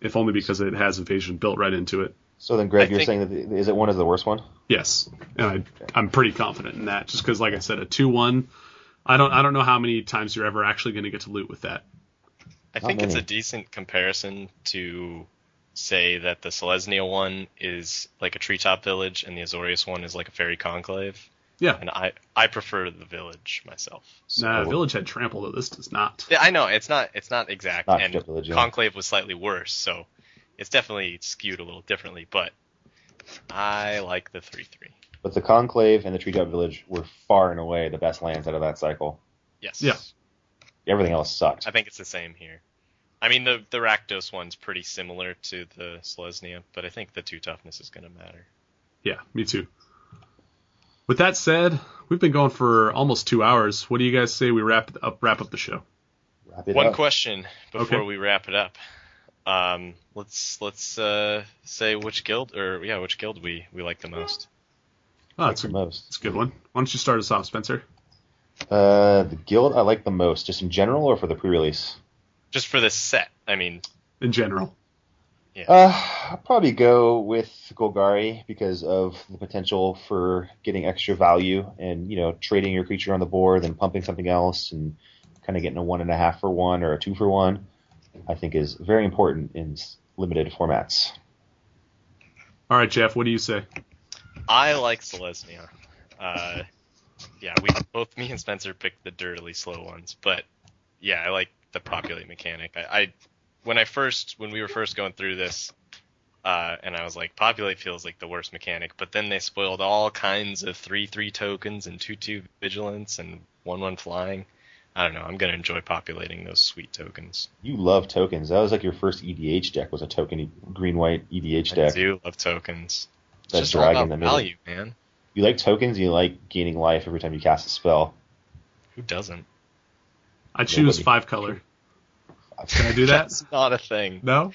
B: if only because it has evasion built right into it.
C: So then, Greg,
A: I
C: you're
A: think-
C: saying that the, Izzet one is the worst one?
B: Yes, and I, I'm pretty confident in that, just because, like I said, a two-one. I don't, I don't know how many times you're ever actually going to get to loot with that.
A: I
C: Not
A: think it's a decent comparison to say that the Selesnya one is like a treetop village and the Azorius one is like a Faerie conclave.
B: Yeah.
A: And I, I prefer the village myself. So-
B: Nah, Village had trample though. This does not.
A: Yeah, I know it's not it's not exact,
C: Not
A: and
C: Village, yeah.
A: Conclave was slightly worse, so it's definitely skewed a little differently. But I like the three three.
C: But the Conclave and the Treetop Village were far and away the best lands out of that cycle.
A: Yes.
B: Yeah.
C: Everything else sucked.
A: I think it's the same here. I mean, the the Rakdos one's pretty similar to the Selesnya, but I think the two toughness is going to matter.
B: Yeah, me too. With that said, we've been going for almost two hours. What do you guys say we wrap up wrap up the show?
C: Wrap it
A: One
C: up.
A: question before
B: Okay.
A: we wrap it up. Um, let's let's uh, say which guild or yeah, which guild we we like the most.
B: Oh, that's
C: the
B: a,
C: most.
B: that's a good one. Why don't you start us off, Spencer?
C: Uh, the guild I like the most, just in general or for the pre-release.
A: Just for this set. I mean,
B: In general. Yeah.
C: Uh, I'll probably go with Golgari because of the potential for getting extra value and you know trading your creature on the board, and pumping something else, and kind of getting a one and a half for one or a two for one. I think is very important in limited formats.
B: All right, Jeff, what do you say?
A: I like Selesnya. Uh, yeah, we both me and Spencer picked the dirtily slow ones, but yeah, I like the populate mechanic. I, I when I first when we were first going through this, uh, and I was like, populate feels like the worst mechanic, but then they spoiled all kinds of three three tokens and two two vigilance and one one flying. I don't know. I'm gonna enjoy populating those sweet tokens.
C: You love tokens. That was like your first EDH deck was a token green white EDH deck.
A: I do love tokens. It's
C: That
A: just all
C: dragon
A: about
C: that made it.
A: value, man.
C: You like tokens. You like gaining life every time you cast a spell.
A: Who doesn't?
B: I choose
C: Nobody.
B: five color. Can I do that?
A: That's not a thing.
B: no?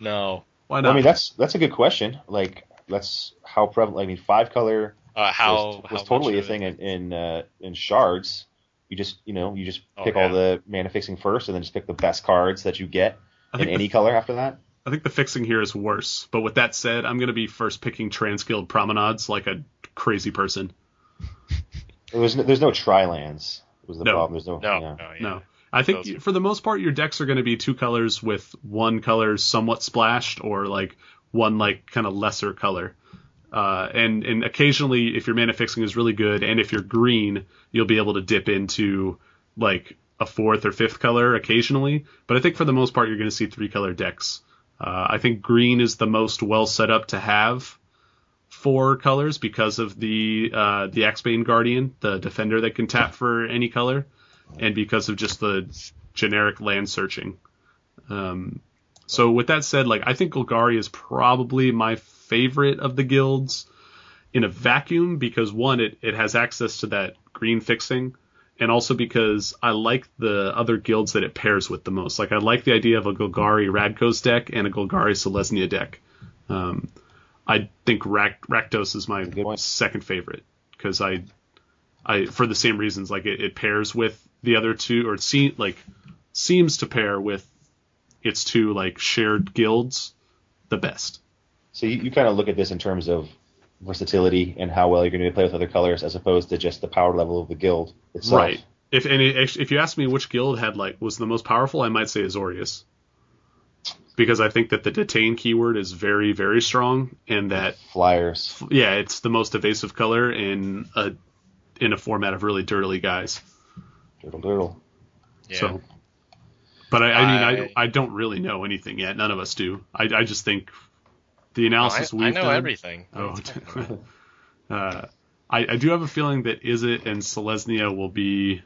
A: No.
B: Why
C: Well,
B: not?
C: I mean, that's that's a good question. Like, that's how prevalent. I mean, five color
A: Uh, how
C: was,
A: how
C: totally a thing in in, uh, in shards. You just you know you just
A: Oh,
C: pick
A: yeah.
C: all the mana fixing first, and then just pick the best cards that you get
B: I
C: in any
B: the,
C: color after that.
B: I think the fixing here is worse. But with that said, I'm going to be first picking Transguild Promenades like a crazy person.
C: There's no, there's no tri lands. Was the
B: No.
C: problem? There's no.
A: No,
C: yeah.
A: no, yeah.
B: No. I think
A: Those
B: for the most part, your decks are going to be two colors with one color somewhat splashed or like one like kind of lesser color. Uh, and and occasionally, if your mana fixing is really good, and if you're green, you'll be able to dip into like a fourth or fifth color occasionally. But I think for the most part, you're going to see three color decks. Uh, I think green is the most well set up to have four colors because of the uh, the Axebane Guardian, the defender that can tap for any color, and because of just the generic land searching. Um, so with that said, like I think Golgari is probably my favorite of the guilds in a vacuum because one, it, it has access to that green fixing, and also because I like the other guilds that it pairs with the most. Like I like the idea of a Golgari Rakdos deck and a Golgari Selesnya deck. Um, I think Rak- Rakdos is my second favorite because I, I for the same reasons like it, it pairs with the other two or it se- like seems to pair with its two like shared guilds the best.
C: So you, you kind of look at this in terms of versatility and how well you're going to play with other colors, as opposed to just the power level of the guild itself.
B: Right. If any, if you ask me which guild had like was the most powerful, I might say Azorius. Because I think that the detain keyword is very very strong and that
C: Flyers.
B: yeah, it's the most evasive color in a in a format of really dirtily guys.
C: Doodle doodle.
A: Yeah.
B: So but I, I mean
A: I-
B: I I don't really know anything yet. None of us do. I I just think the
A: No, I,
B: analysis
A: I
B: we've
A: know
B: done,
A: everything.
B: Oh,
A: you talking about?
B: uh, I, I do have a feeling that Izzet and Selesnya will be,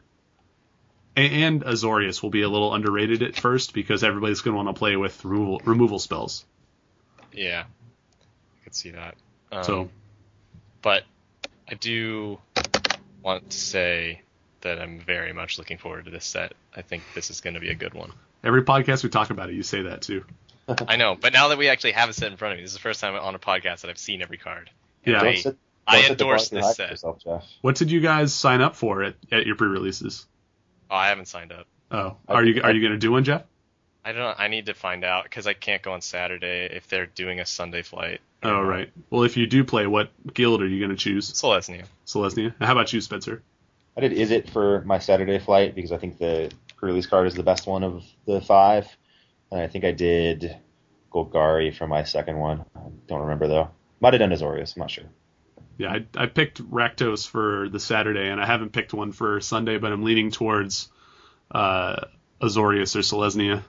B: a- and Azorius will be a little underrated at first because everybody's going to want to play with removal, removal spells.
A: yeah, I could see that. Um,
B: So
A: but I do want to say that I'm very much looking forward to this set. I think this is going to be a good one.
B: every podcast we talk about it, you say that too.
A: I know, but now that we actually have a set in front of me, this is the first time on a podcast that I've seen every card.
B: Yeah.
A: I-
C: Don't sit-
A: I
C: don't set
A: endorse this set.
C: yourself, Jeff.
B: What did you guys sign up for at, at your pre-releases?
A: Oh, I haven't signed up.
B: Oh,
C: I
B: are you
C: think-
B: are you going to do one, Jeff?
A: I don't. I need to find out because I can't go on Saturday if they're doing a Sunday flight.
B: Oh, right. Well, if you do play, what guild are you going to choose?
A: Selesnya.
B: Selesnya. How about you, Spencer?
C: I did Izzet for my Saturday flight because I think the pre-release card is the best one of the five, and I think I did Golgari for my second one. I don't remember though. Might have done Azorius. I'm not sure.
B: Yeah, I, I picked Rakdos for the Saturday, and I haven't picked one for Sunday, but I'm leaning towards uh, Azorius or Selesnya.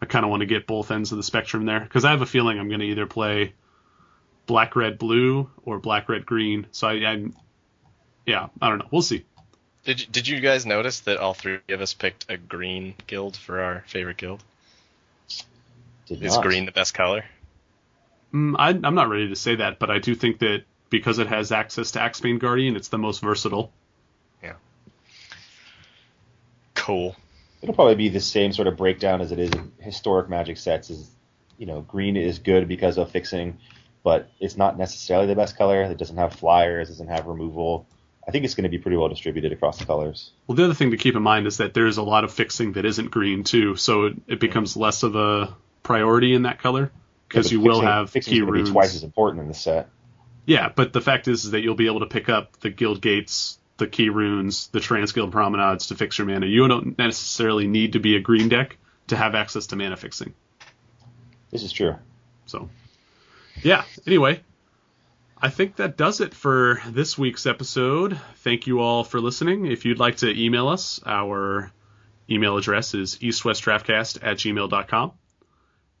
B: I kind of want to get both ends of the spectrum there because I have a feeling I'm going to either play black, red, blue or black, red, green. So I, I, yeah, I don't know. We'll see.
A: Did Did you guys notice that all three of us picked a green guild for our favorite guild?
C: Did
A: Is
C: not.
A: green the best color?
B: Mm, I, I'm not ready to say that, but I do think that because it has access to Axebane Guardian, it's the most versatile. Yeah.
A: Cool.
C: It'll probably be the same sort of breakdown as it is in historic Magic sets. Is you know, green is good because of fixing, but it's not necessarily the best color. It doesn't have flyers, doesn't have removal. I think it's going to be pretty well distributed across the colors.
B: Well, the other thing to keep in mind is that there's a lot of fixing that isn't green too, so it, it becomes less of a priority in that color because
C: Yeah,
B: you will have key runes.
C: be twice as important in the set.
B: Yeah, but the fact is, is that you'll be able to pick up the guild gates, the key runes, the transguild promenades to fix your mana. You don't necessarily need to be a green deck to have access to mana fixing.
C: This is true.
B: So, yeah. Anyway, I think that does it for this week's episode. Thank you all for listening. If you'd like to email us, our email address is eastwestdraftcast at gmail.com.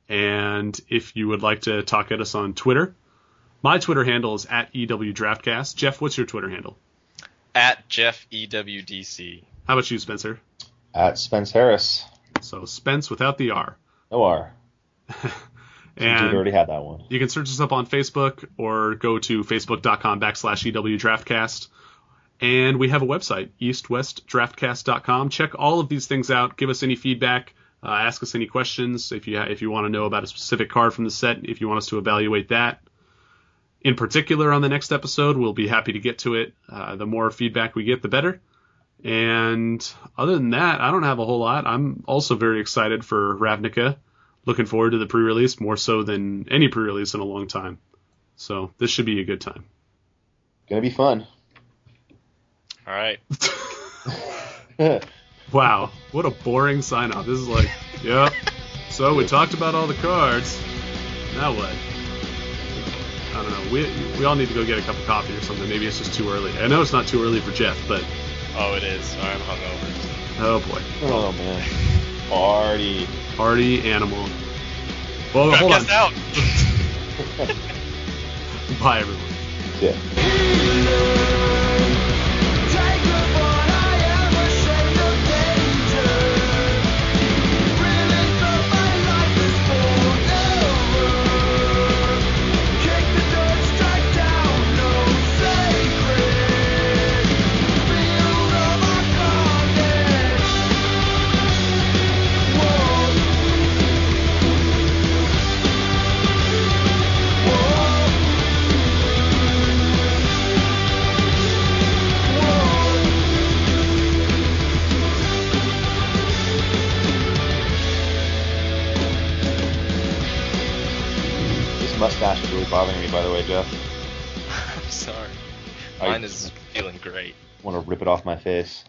B: And if you would like to talk at us on Twitter, my Twitter handle is at EWDraftcast. Jeff, what's your Twitter handle?
A: At Jeff EWDC.
B: How about you, Spencer?
C: At Spence Harris,
B: So Spence without the R.
C: no R.
B: and you
C: already had that one.
B: You can search us up on Facebook or go to facebook.com backslash EW Draftcast. And we have a website, eastwestdraftcast.com. Check all of these things out. Give us any feedback. Uh, ask us any questions if you ha- if you want to know about a specific card from the set. If you want us to evaluate that in particular on the next episode, we'll be happy to get to it. Uh, the more feedback we get, the better. And other than that, I don't have a whole lot. I'm also very excited for Ravnica looking forward to the pre-release more so than any pre-release in a long time. So this should be a good time.
C: Gonna be fun.
A: All right.
B: Wow, what a boring sign off. This is like, yep. So we talked about all the cards. Now what? I don't know. We we all need to go get a cup of coffee or something. Maybe it's just too early. I know it's not too early for Jeff, but
A: Oh, it is. I'm hungover.
B: oh boy,
C: oh man, party.
B: party animal. Well, hold on.
A: Podcast out.
B: Bye everyone.
C: Yeah. Jeff.
A: I'm sorry.
C: I
A: Mine is feeling great.
C: want to rip it off my face.